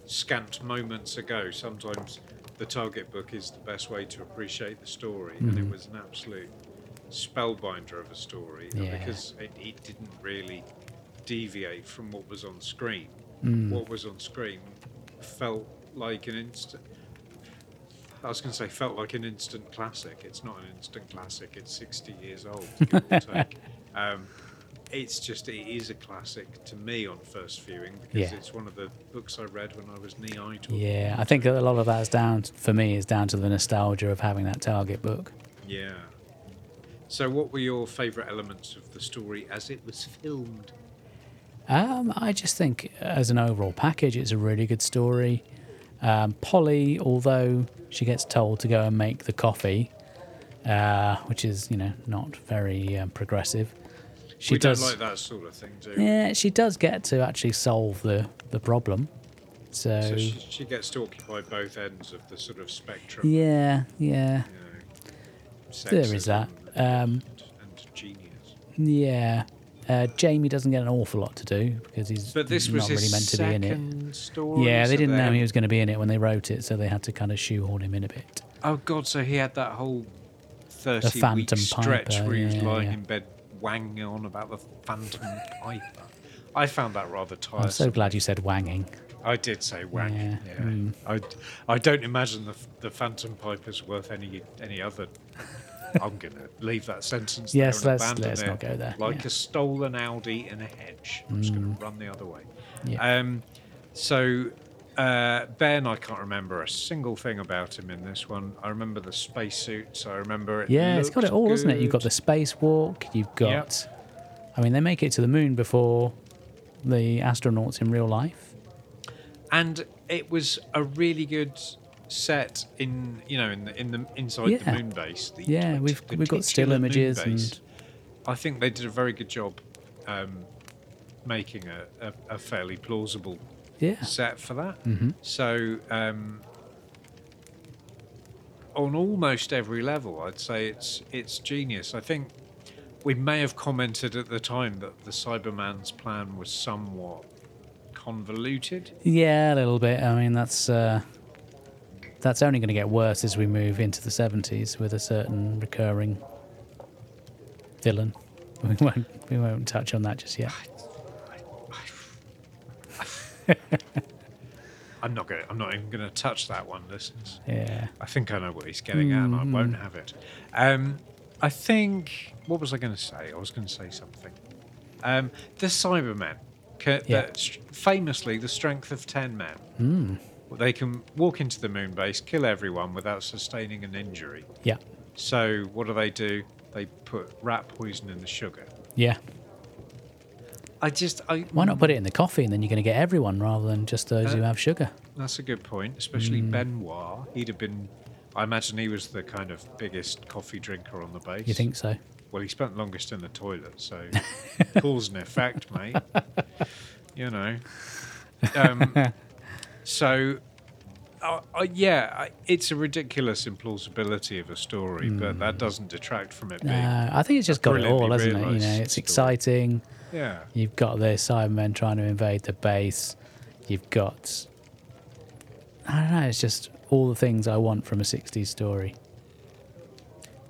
scant moments ago, sometimes the Target book is the best way to appreciate the story, and Mm-hmm. it was an absolute spellbinder of a story Yeah. because it, it didn't really deviate from what was on screen. Mm. What was on screen felt like an instant. I was going to say felt like an instant classic. It's not an instant classic. It's 60 years old. Give or take. Um, it's just it is a classic to me on first viewing because Yeah. it's one of the books I read when I was knee it. Yeah, I think a lot of that's down, for me, is down to the nostalgia of having that Target book. Yeah. So, what were your favourite elements of the story as it was filmed? Um, I just think, as an overall package, it's a really good story. Um, Polly, although she gets told to go and make the coffee, uh, which is you know not very um, progressive, she we does. like that sort of thing, do we? yeah, she does get to actually solve the the problem. So, So she, she gets to occupy both ends of the sort of spectrum. yeah, yeah, You know, There is that. Um, and, yeah. Uh, Jamie doesn't get an awful lot to do because he's But this not his really meant to be in it. story. Yeah, they didn't know he was going to be in it when they wrote it, so they had to kind of shoehorn him in a bit. Oh God! So he had that whole thirty-week Phantom stretch Piper, where he was yeah, lying yeah. in bed wanging on about the Phantom Piper. I found that rather tiresome. I'm so glad you said wanging. I did say wanging. Yeah, Yeah, mm. I, I don't imagine the the Phantom Piper's worth any any other. I'm gonna leave that sentence. Yes, there and let's- abandon let's it. not go there, Like yeah. Mm. a stolen Audi in a hedge. I'm just gonna run the other way. Yeah. Um, so uh, Ben, I can't remember a single thing about him in this one. I remember the spacesuits. I remember it. Yeah, it's got it all, isn't it? You've got the spacewalk. You've got. I mean, they make it to the moon before the astronauts in real life. and it was a really good set in you know in the in the inside the moon base. The, Yeah, we've- we've got still images and- I think they did a very good job um, making a, a, a fairly plausible Yeah. set for that. Mm-hmm. So um, on almost every level, I'd say it's it's genius. I think we may have commented at the time that the Cyberman's plan was somewhat convoluted. Yeah, a little bit. I mean, that's uh, that's only going to get worse as we move into the seventies with a certain recurring villain. We won't we won't touch on that just yet. I'm not going. I'm not even going to touch that one, listeners. Yeah. I think I know what he's getting at, and I won't have it. Um, I think. What was I going to say? I was going to say something. Um, the Cybermen, ca- Yeah. st- famously the strength of ten men. Mm. They can walk into the moon base, kill everyone without sustaining an injury. Yeah. So what do they do? They put rat poison in the sugar. Yeah. I just, I Why not put it in the coffee and then you're going to get everyone rather than just those who Uh, have sugar? That's a good point, especially Mm. Benoit. He'd have been. I imagine he was the kind of biggest coffee drinker on the base. You think so? Well, he spent longest in the toilet, so cause and effect, mate. You know. Um, so, uh, uh, yeah, it's a ridiculous implausibility of a story, but that doesn't detract from it being. Uh, I think it's just got it all, hasn't it? You know, it's story. exciting. Yeah. You've got the Cybermen trying to invade the base. You've got. I don't know, it's just all the things I want from a 60s story.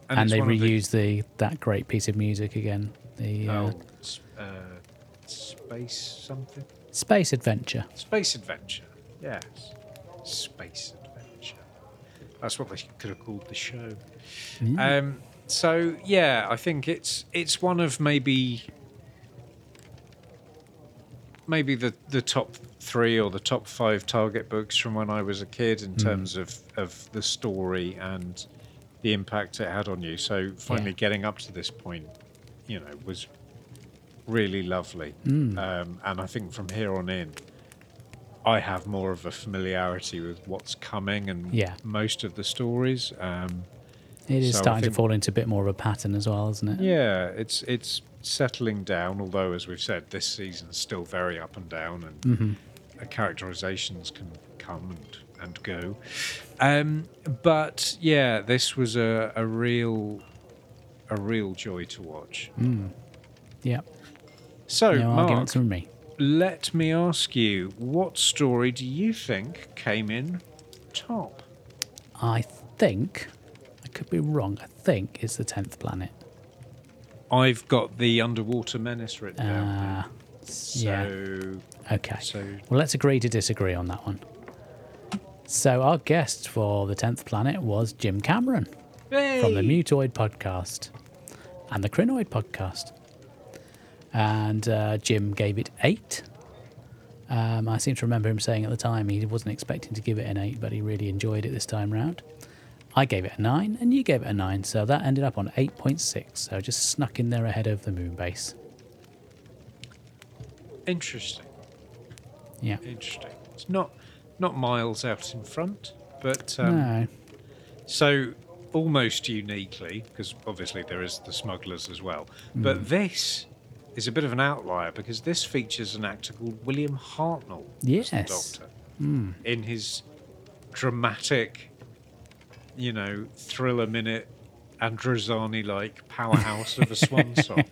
And, it's they one the- reuse the, that great piece of music again. The uh, oh, s- uh, space something? Space Adventure. Space Adventure. Yes. Space Adventure. That's what they could have called the show. Um, so yeah, I think it's it's one of maybe maybe the, the top three or the top five target books from when I was a kid in terms of, of the story and the impact it had on you. So finally Yeah. getting up to this point, you know, was really lovely. Mm. Um, and I think from here on in, I have more of a familiarity with what's coming and Yeah. most of the stories. Um, It is So starting to fall into a bit more of a pattern as well, isn't it? yeah, it's it's settling down. Although, as we've said, this season's still very up and down, and Mhm. uh, characterizations can come and and go. Um, but yeah, this was a, a real a real joy to watch. Mm. Yeah. So, no Mark, from me. let me ask you, what story do you think came in top? I think, I could be wrong, I think it's the 10th planet. I've got the underwater menace written down. Uh, So, yeah. Okay. so Well, let's agree to disagree on that one. So, our guest for the 10th planet was Jim Cameron from the Mutoid podcast and the Crinoid podcast. And uh, Jim gave it eight. Um, I seem to remember him saying at the time he wasn't expecting to give it an eight, but he really enjoyed it this time round. I gave it a nine, and you gave it a nine, so that ended up on 8.6. So just snuck in there ahead of the moon base. Interesting. Yeah. Interesting. It's not not miles out in front, but um, no. so almost uniquely because obviously there is the smugglers as well. Mm. But this is a bit of an outlier because this features an actor called William Hartnell Yes. Doctor Mm. in his dramatic, you know, thriller minute Androzani like powerhouse of a swan song.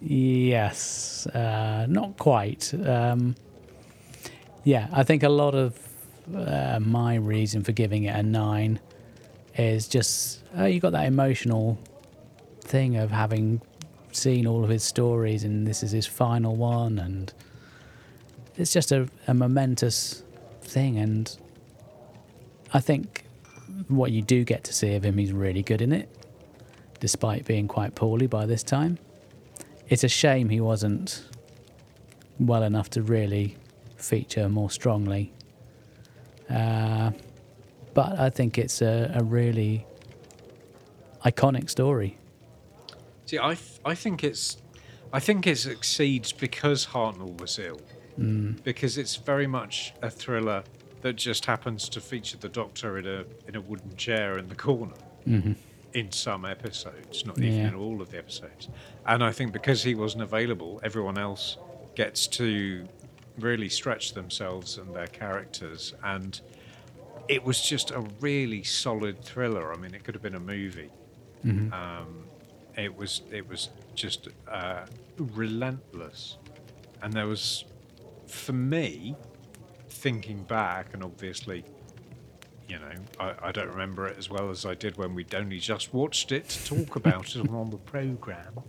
Yes, uh, not quite. Um, yeah, I think a lot of uh, my reason for giving it a nine is just uh, you got that emotional thing of having seen all of his stories and this is his final one and it's just a, a momentous thing and I think what you do get to see of him he's really good in it despite being quite poorly by this time. It's a shame he wasn't well enough to really feature more strongly. Uh, but I think it's a, a really iconic story. See, I, th- I think it's, I think it succeeds because Hartnell was ill, Mm. because it's very much a thriller that just happens to feature the Doctor in a in a wooden chair in the corner Mhm. in some episodes, not even Yeah. in all of the episodes. And I think because he wasn't available, everyone else gets to really stretch themselves and their characters. And it was just a really solid thriller. I mean, it could have been a movie. Mhm. Um, it was it was just uh, relentless, and there was, for me, thinking back, and obviously, you know, I, I don't remember it as well as I did when we'd only just watched it to talk about it on the program.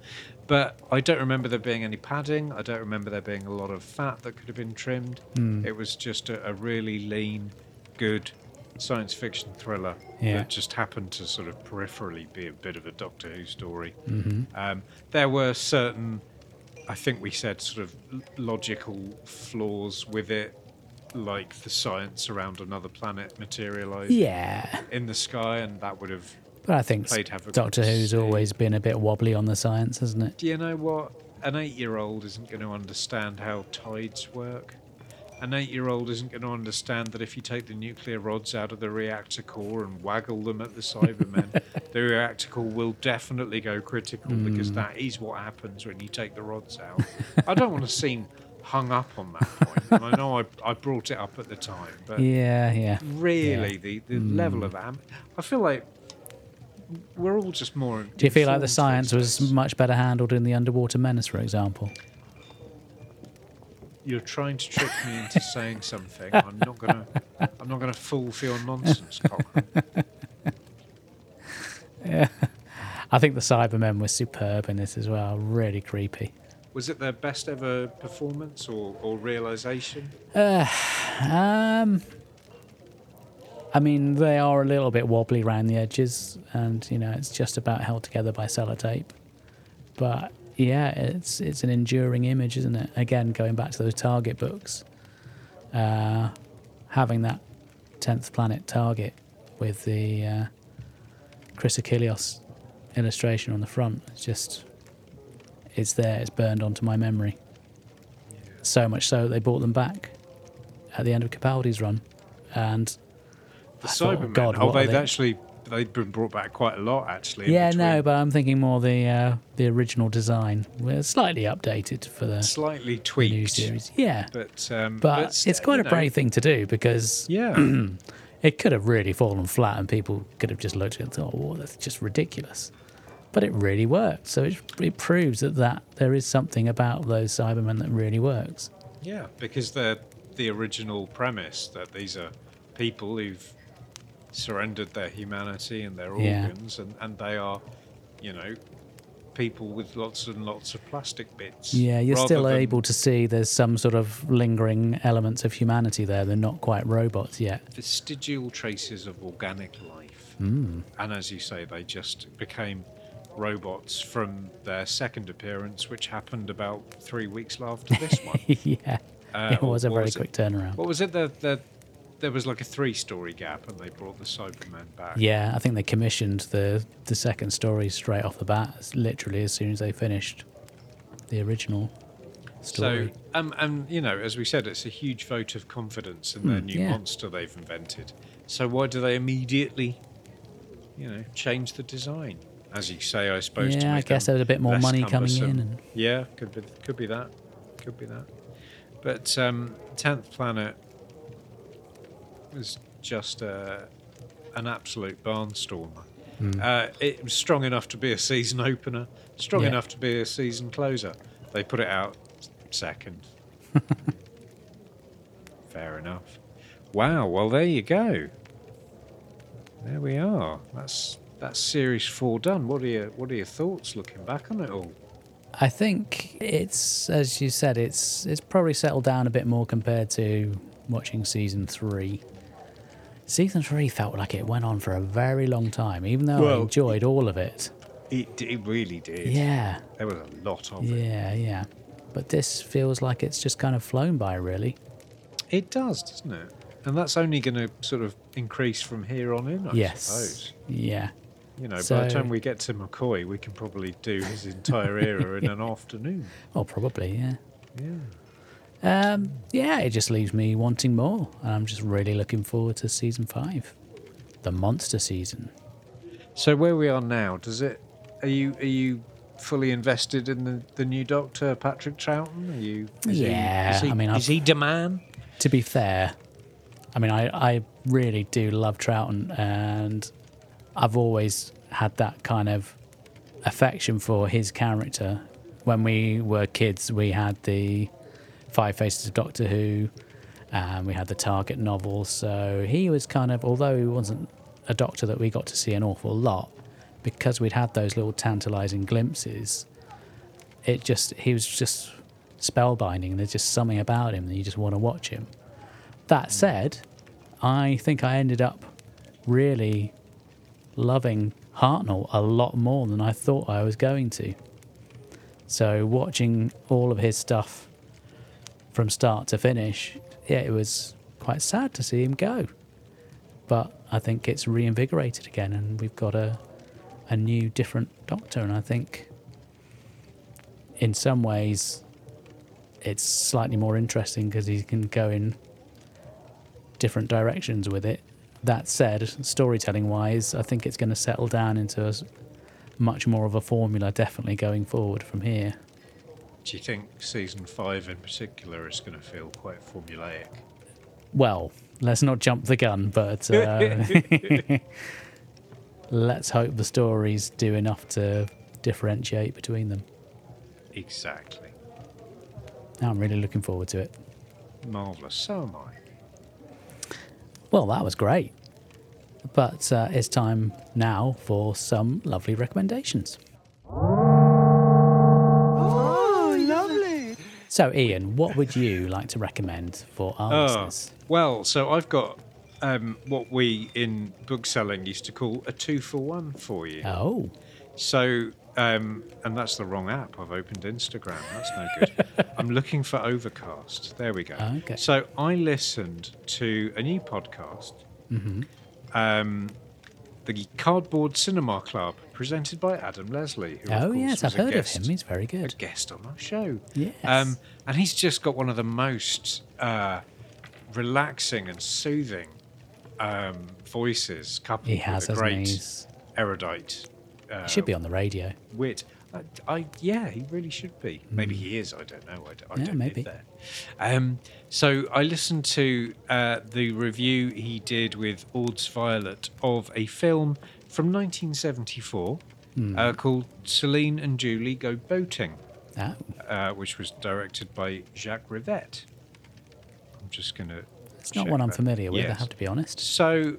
But I don't remember there being any padding. I don't remember there being a lot of fat that could have been trimmed. Mm. It was just a, a really lean, good science fiction thriller Yeah. that just happened to sort of peripherally be a bit of a Doctor Who story. Mhm. Um, there were certain, I think we said, sort of logical flaws with it, like the science around another planet materializing Yeah. in the sky, and that would have. But I think Played havoc Doctor with Who's always been a bit wobbly on the science, hasn't it? Do you know what? An eight-year-old isn't going to understand how tides work. An eight-year-old isn't going to understand that if you take the nuclear rods out of the reactor core and waggle them at the Cybermen, the reactor core will definitely go critical because Mm. that is what happens when you take the rods out. I don't want to seem hung up on that point. And I know I, I brought it up at the time, but Yeah, yeah. really Yeah. the, the level Mm. of am- I feel like we're all just more. Do you feel like the science was much better handled in the Underwater Menace, for example? You're trying to trick me into saying something. I'm not gonna. I'm not gonna fall for your nonsense, Cochrane. Yeah. I think the Cybermen were superb in this as well. Really creepy. Was it their best ever performance or, or realization? Uh, um, I mean, they are a little bit wobbly around the edges, and you know, it's just about held together by sellotape. But yeah, it's it's an enduring image, isn't it? Again, going back to those target books, uh, having that tenth planet target with the uh, Chris Achilleos illustration on the front, it's just it's there. It's burned onto my memory. So much so that they brought them back at the end of Capaldi's run, and The I thought, Cybermen. God, oh, they've they- actually they've been brought back quite a lot actually. yeah, no, but I'm thinking more the uh, the original design, We're slightly updated for the, slightly the new tweaked. series. Yeah, But um, but, st- it's quite a know, brave thing to do because Yeah. it could have really fallen flat, and people could have just looked at it and thought, "Oh, that's just ridiculous." But it really worked, so it it proves that that there is something about those Cybermen that really works. Yeah, because they're the original premise that these are people who've surrendered their humanity and their Yeah. organs, and, and they are, you know, people with lots and lots of plastic bits. Yeah, you're still able to see there's some sort of lingering elements of humanity there. They're not quite robots yet. vestigial traces of organic life. Mm. And as you say, they just became robots from their second appearance, which happened about three weeks after this one. yeah, Uh, it was a very was it- quick turnaround. What was it? The, the, there was like a three story gap, and they brought the Cybermen back. Yeah, I think they commissioned the the second story straight off the bat, literally as soon as they finished the original story. So, um, and you know, as we said, it's a huge vote of confidence in their Hmm, new yeah. monster they've invented. So why do they immediately, you know, change the design? As you say, I suppose. to yeah, I guess them there was a bit more less money coming in, and Yeah, could be, could be that, could be that. But um, tenth planet was just a, an absolute barnstormer. Hmm. Uh, it was strong enough to be a season opener, strong Yeah. enough to be a season closer. They put it out second. Fair enough. Wow. Well, there you go. There we are. That's that's series four done. What are your What are your thoughts looking back on it all? I think it's as you said, it's it's probably settled down a bit more compared to watching season three. Season three felt like it went on for a very long time, even though I Well, enjoyed all of it. It, it really did. Yeah, There was a lot of it. yeah, yeah. But this feels like it's just kind of flown by, really. It does, doesn't it? And that's only going to sort of increase from here on in, I yes. suppose. Yeah. You know, by the time we get to McCoy, we can probably do his entire era in an afternoon. Well, probably, yeah. Yeah. Um, yeah, it just leaves me wanting more. And I'm just really looking forward to season five, the monster season. So where we are now, does it? Are you are you fully invested in the, the new Doctor, Patrick Troughton? Are you? Yeah, He, is he, I mean, is I've- he the man? To be fair, I mean, I, I really do love Troughton, and I've always had that kind of affection for his character. When we were kids, we had the Five Faces of Doctor Who, and we had the Target novels. So he was kind of, although he wasn't a doctor that we got to see an awful lot, because we'd had those little tantalizing glimpses, it just, he was just spellbinding. There's just something about him that you just want to watch him. That said, I think I ended up really loving Hartnell a lot more than I thought I was going to. So watching all of his stuff from start to finish, yeah, it was quite sad to see him go. But I think it's reinvigorated again, and we've got a a new, different Doctor, and I think in some ways it's slightly more interesting because he can go in different directions with it. That said, storytelling wise, I think it's going to settle down into a much more of a formula, definitely going forward from here. Do you think season five in particular is going to feel quite formulaic? Well, let's not jump the gun, but uh, let's hope the stories do enough to differentiate between them. Exactly. I'm really looking forward to it. Marvelous. So am I. Well, that was great. But uh, it's time now for some lovely recommendations. Oh, lovely. So, Ian, what would you like to recommend for our Oh, listeners? well, so I've got um, what we in bookselling used to call a two for one for you. Oh, So, um, and that's the wrong app. I've opened Instagram. That's no good. I'm looking for Overcast. There we go. Okay. So I listened to a new podcast, um, the Cardboard Cinema Club, presented by Adam Leslie. Who, of oh yes, I've heard guest, of him. He's very good. a guest on our show. Yes. Um, and he's just got one of the most uh, relaxing and soothing um, voices, coupled He has, with a great erudite uh, He should be on the radio. wit. I, I yeah, he really should be. Maybe he is. I don't know. I, I Yeah, don't maybe. live there. Um, so I listened to uh, the review he did with Auds Violet of a film from 1974 uh, called Celine and Julie Go Boating, Oh, uh, which was directed by Jacques Rivette. I'm just going to. it's not one I'm familiar with, I have to be honest. So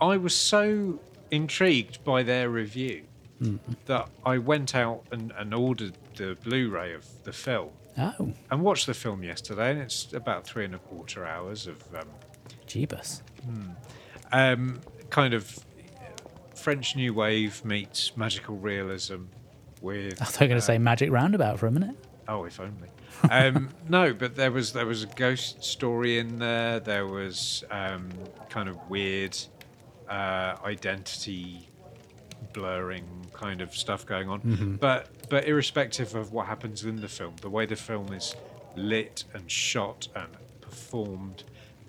I was so intrigued by their review that I went out and, and ordered the Blu ray of the film Oh, and watched the film yesterday, and it's about three and a quarter hours of um, Jeebus. um, kind of French New Wave meets magical realism with. I thought you were going to say Magic Roundabout for a minute. Oh, if only. Um, no, but there was there was a ghost story in there. There was um, kind of weird uh, identity blurring kind of stuff going on. But but irrespective of what happens in the film, the way the film is lit and shot and performed,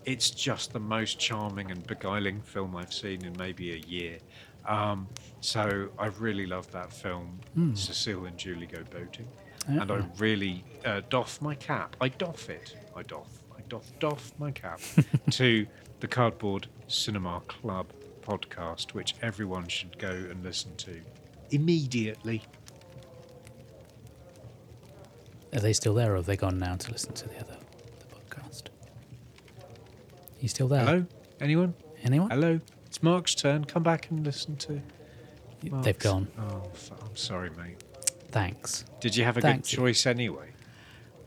it's just the most charming and beguiling film I've seen in maybe a year. Um, so I really love that film, Cecile and Julie Go Boating, and I really uh, doff my cap. I doff it. I doff. I doff doff my cap to the Cardboard Cinema Club podcast, which everyone should go and listen to immediately. Are they still there or have they gone now to listen to the other the podcast? You still there? Hello, anyone? Anyone? Hello, it's Mark's turn. Come back and listen to. They've gone. Oh, f- I'm sorry, mate. Thanks. Did you have a Thanks. good choice anyway?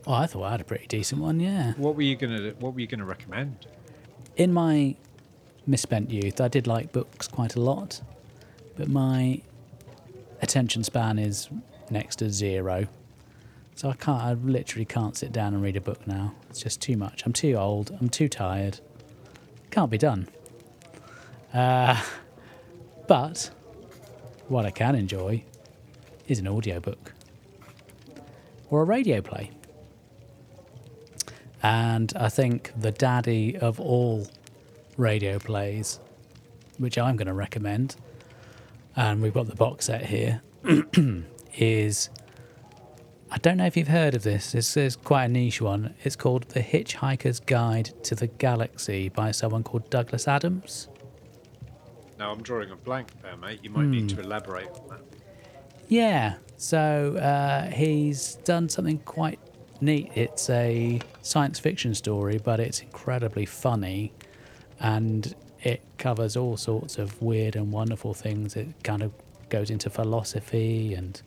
Oh, I thought I had a pretty decent one. Yeah. What were you gonna What were you gonna recommend? In my misspent youth, I did like books quite a lot, but my attention span is next to zero. So I can't. I literally can't sit down and read a book now. It's just too much. I'm too old. I'm too tired. Can't be done. Uh, but what I can enjoy is an audiobook or a radio play. And I think the daddy of all radio plays, which I'm going to recommend, and we've got the box set here, is I don't know if you've heard of this. This is quite a niche one. It's called The Hitchhiker's Guide to the Galaxy by someone called Douglas Adams. Now I'm drawing a blank there, mate. You might need to elaborate on that. Yeah, so uh, he's done something quite neat. It's a science fiction story, but it's incredibly funny and it covers all sorts of weird and wonderful things. It kind of goes into philosophy and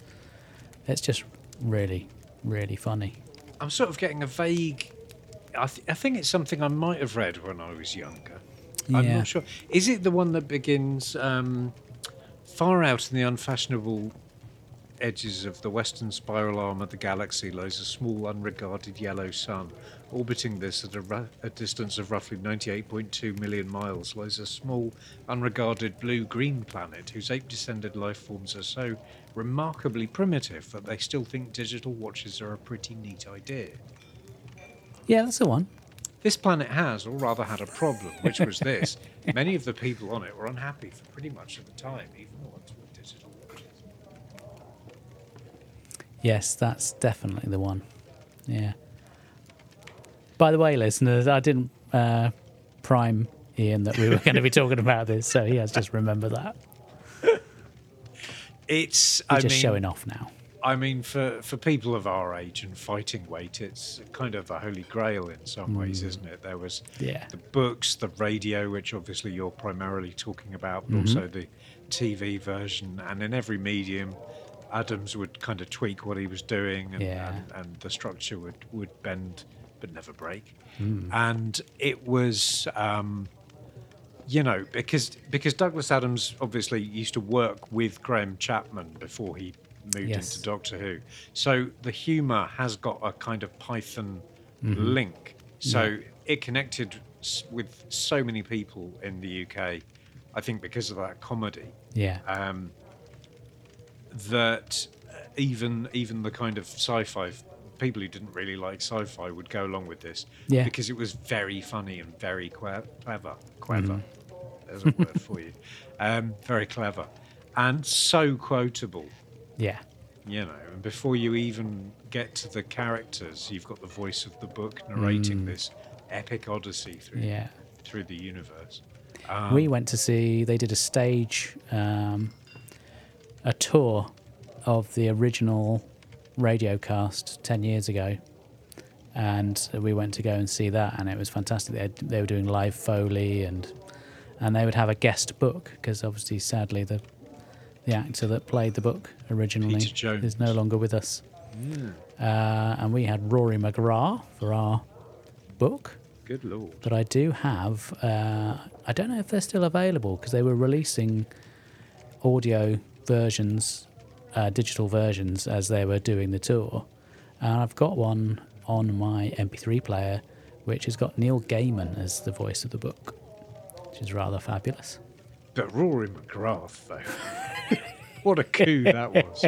it's just really, really funny. I'm sort of getting a vague. I, th- I think it's something I might have read when I was younger. I'm not sure. Is it the one that begins um, far out in the unfashionable edges of the western spiral arm of the galaxy lies a small, unregarded yellow sun. Orbiting this at a, a distance of roughly 98.2 million miles lies a small, unregarded blue-green planet whose ape-descended life forms are so remarkably primitive that they still think digital watches are a pretty neat idea. Yeah, that's the one. This planet has, or rather had, a problem, which was this. Many of the people on it were unhappy for pretty much of the time, even the ones with digital watches. Yes, that's definitely the one. Yeah. By the way, listeners, I didn't uh, prime Ian that we were going to be talking about this, so he has just remembered that. It's, I just mean, showing off now. I mean, for, for people of our age and fighting weight, it's kind of the holy grail in some ways, isn't it? There was Yeah. the books, the radio, which obviously you're primarily talking about, but Mm-hmm. also the TV version. And in every medium, Adams would kind of tweak what he was doing, and, Yeah. and, and the structure would, would bend but never break. Hmm. And it was. Um, you know, because because Douglas Adams obviously used to work with Graham Chapman before he moved Yes. into Doctor Who. So the humour has got a kind of Python Mm-hmm. link. So it connected with so many people in the UK. I think because of that comedy, Yeah. um, that even even the kind of sci-fi people who didn't really like sci-fi would go along with this Yeah. because it was very funny and very clever. Clever, Mm-hmm. there's a word for you. Um, very clever and so quotable. yeah. You know, and before you even get to the characters, you've got the voice of the book narrating this epic odyssey through Mm. Yeah. through the universe. we went to see, they did a stage, um, a tour of the original radio cast 10 years ago. And we went to go and see that, and it was fantastic. They, they were doing live Foley, and and they would have a guest book because obviously, sadly, the the actor that played the book originally is no longer with us. Uh, and we had Rory McGrath for our book. Good lord. But I do have, uh, I don't know if they're still available because they were releasing audio versions, uh, digital versions as they were doing the tour. And I've got one on my MP3 player which has got Neil Gaiman as the voice of the book, which is rather fabulous. But Rory McGrath, though. what a coup that was.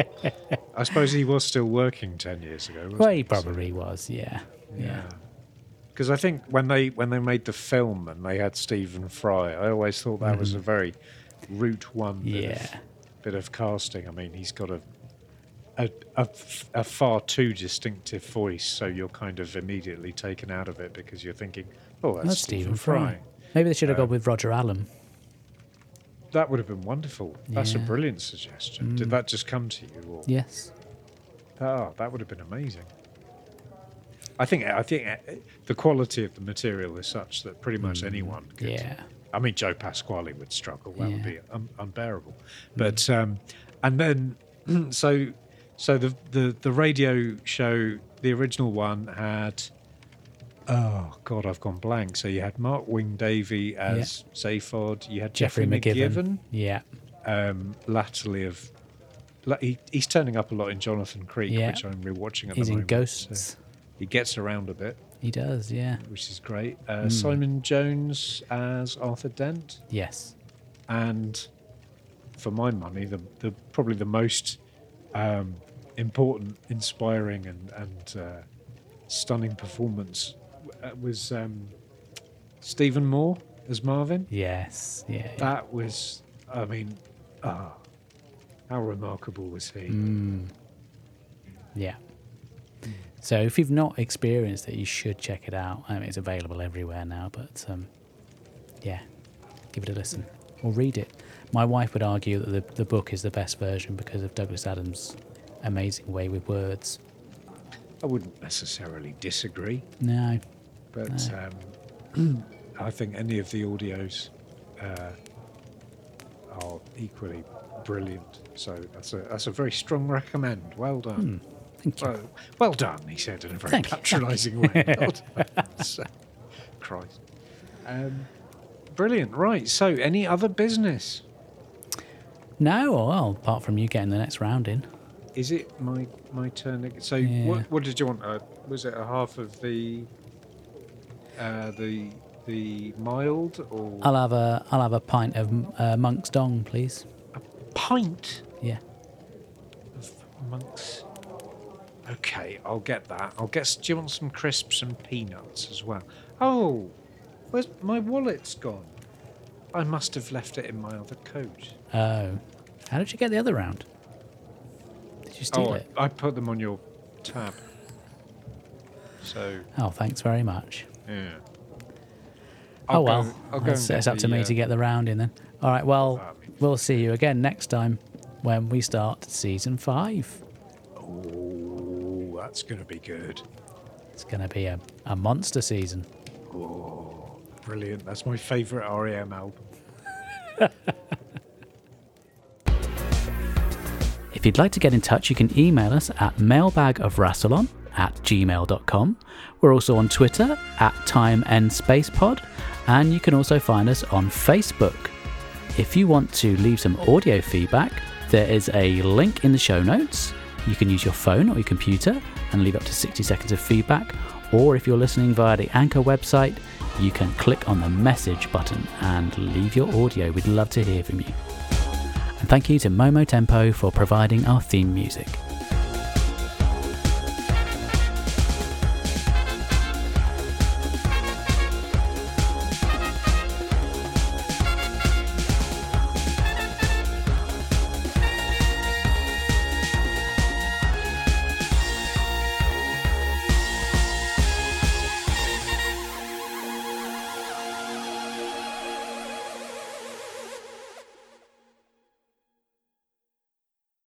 I suppose he was still working 10 years ago. Wasn't Well, he he? probably was, yeah. Yeah. Yeah. Because I think when they when they made the film and they had Stephen Fry, I always thought that was a very route one Mm-hmm. Yeah. Bit of casting. I mean, he's got a a far too distinctive voice, so you're kind of immediately taken out of it because you're thinking, oh, that's, That's Stephen, Fry. Fry. Maybe they should have Um, gone with Roger Allam. That would have been wonderful. That's a brilliant suggestion. Did that just come to you? Or? Yes. Oh, that would have been amazing. I think I think uh, the quality of the material is such that pretty much anyone could. Yeah. I mean, Joe Pasquale would struggle. That would be un- unbearable. But um, and then so So the, the the radio show, the original one had. Oh God, I've gone blank. So you had Mark Wing-Davey as Zaphod. You had Geoffrey Geoffrey, McGivern. McGivern. Yeah. Um, latterly of, he, he's turning up a lot in Jonathan Creek, Yeah. which I'm rewatching at He's the in moment. Ghosts. So he gets around a bit, He does, yeah. which is great. Uh, Hmm. Simon Jones as Arthur Dent. Yes. and for my money, the, the probably the most um, important, inspiring, and and uh, stunning performance uh, was um, Stephen Moore as Marvin. Yes. Yeah. yeah. That was, I mean, ah, how remarkable was he? Mm. Yeah. So if you've not experienced it, you should check it out. I mean, it's available everywhere now, but um, yeah, give it a listen or read it. My wife would argue that the, the book is the best version because of Douglas Adams' amazing way with words. I wouldn't necessarily disagree, No, but um, I think any of the audios uh, are equally brilliant. So that's a that's a very strong recommend. Well done. Thank you. Well, well done, he said in a very Thank you. patronising way. Well done. So, Christ. Um, brilliant. Right. So, any other business? No, well, apart from you getting the next round in. Is it my my turn? ag- So, Yeah. what, what did you want? Uh, was it a half of the uh, the the mild or I'll have a I'll have a pint of uh, Monk's Dong, please. A pint Yeah. of monks? Okay, I'll get that. I'll get. Do you want some crisps and peanuts as well? Oh, where's my wallet's gone? I must have left it in my other coat. Oh, how did you get the other round? Did you steal oh, it? I put them on your tab. So Oh, thanks very much. yeah. oh I'll well, go- I'll go it's, it's up to the, me uh, to get the round in then. All right, well, we'll see you again next time when we start season five. Oh, that's going to be good. It's going to be a, a monster season. Oh, brilliant. That's my favourite REM album. If you'd like to get in touch, you can email us at mailbagofrassilon at gmail.com. We're also on Twitter at Time and Space Pod, and you can also find us on Facebook. If you want to leave some audio feedback, there is a link in the show notes. You can use your phone or your computer and leave up to 60 seconds of feedback, or if you're listening via the Anchor website, you can click on the message button and leave your audio. We'd love to hear from you. And thank you to Momo Tempo for providing our theme music.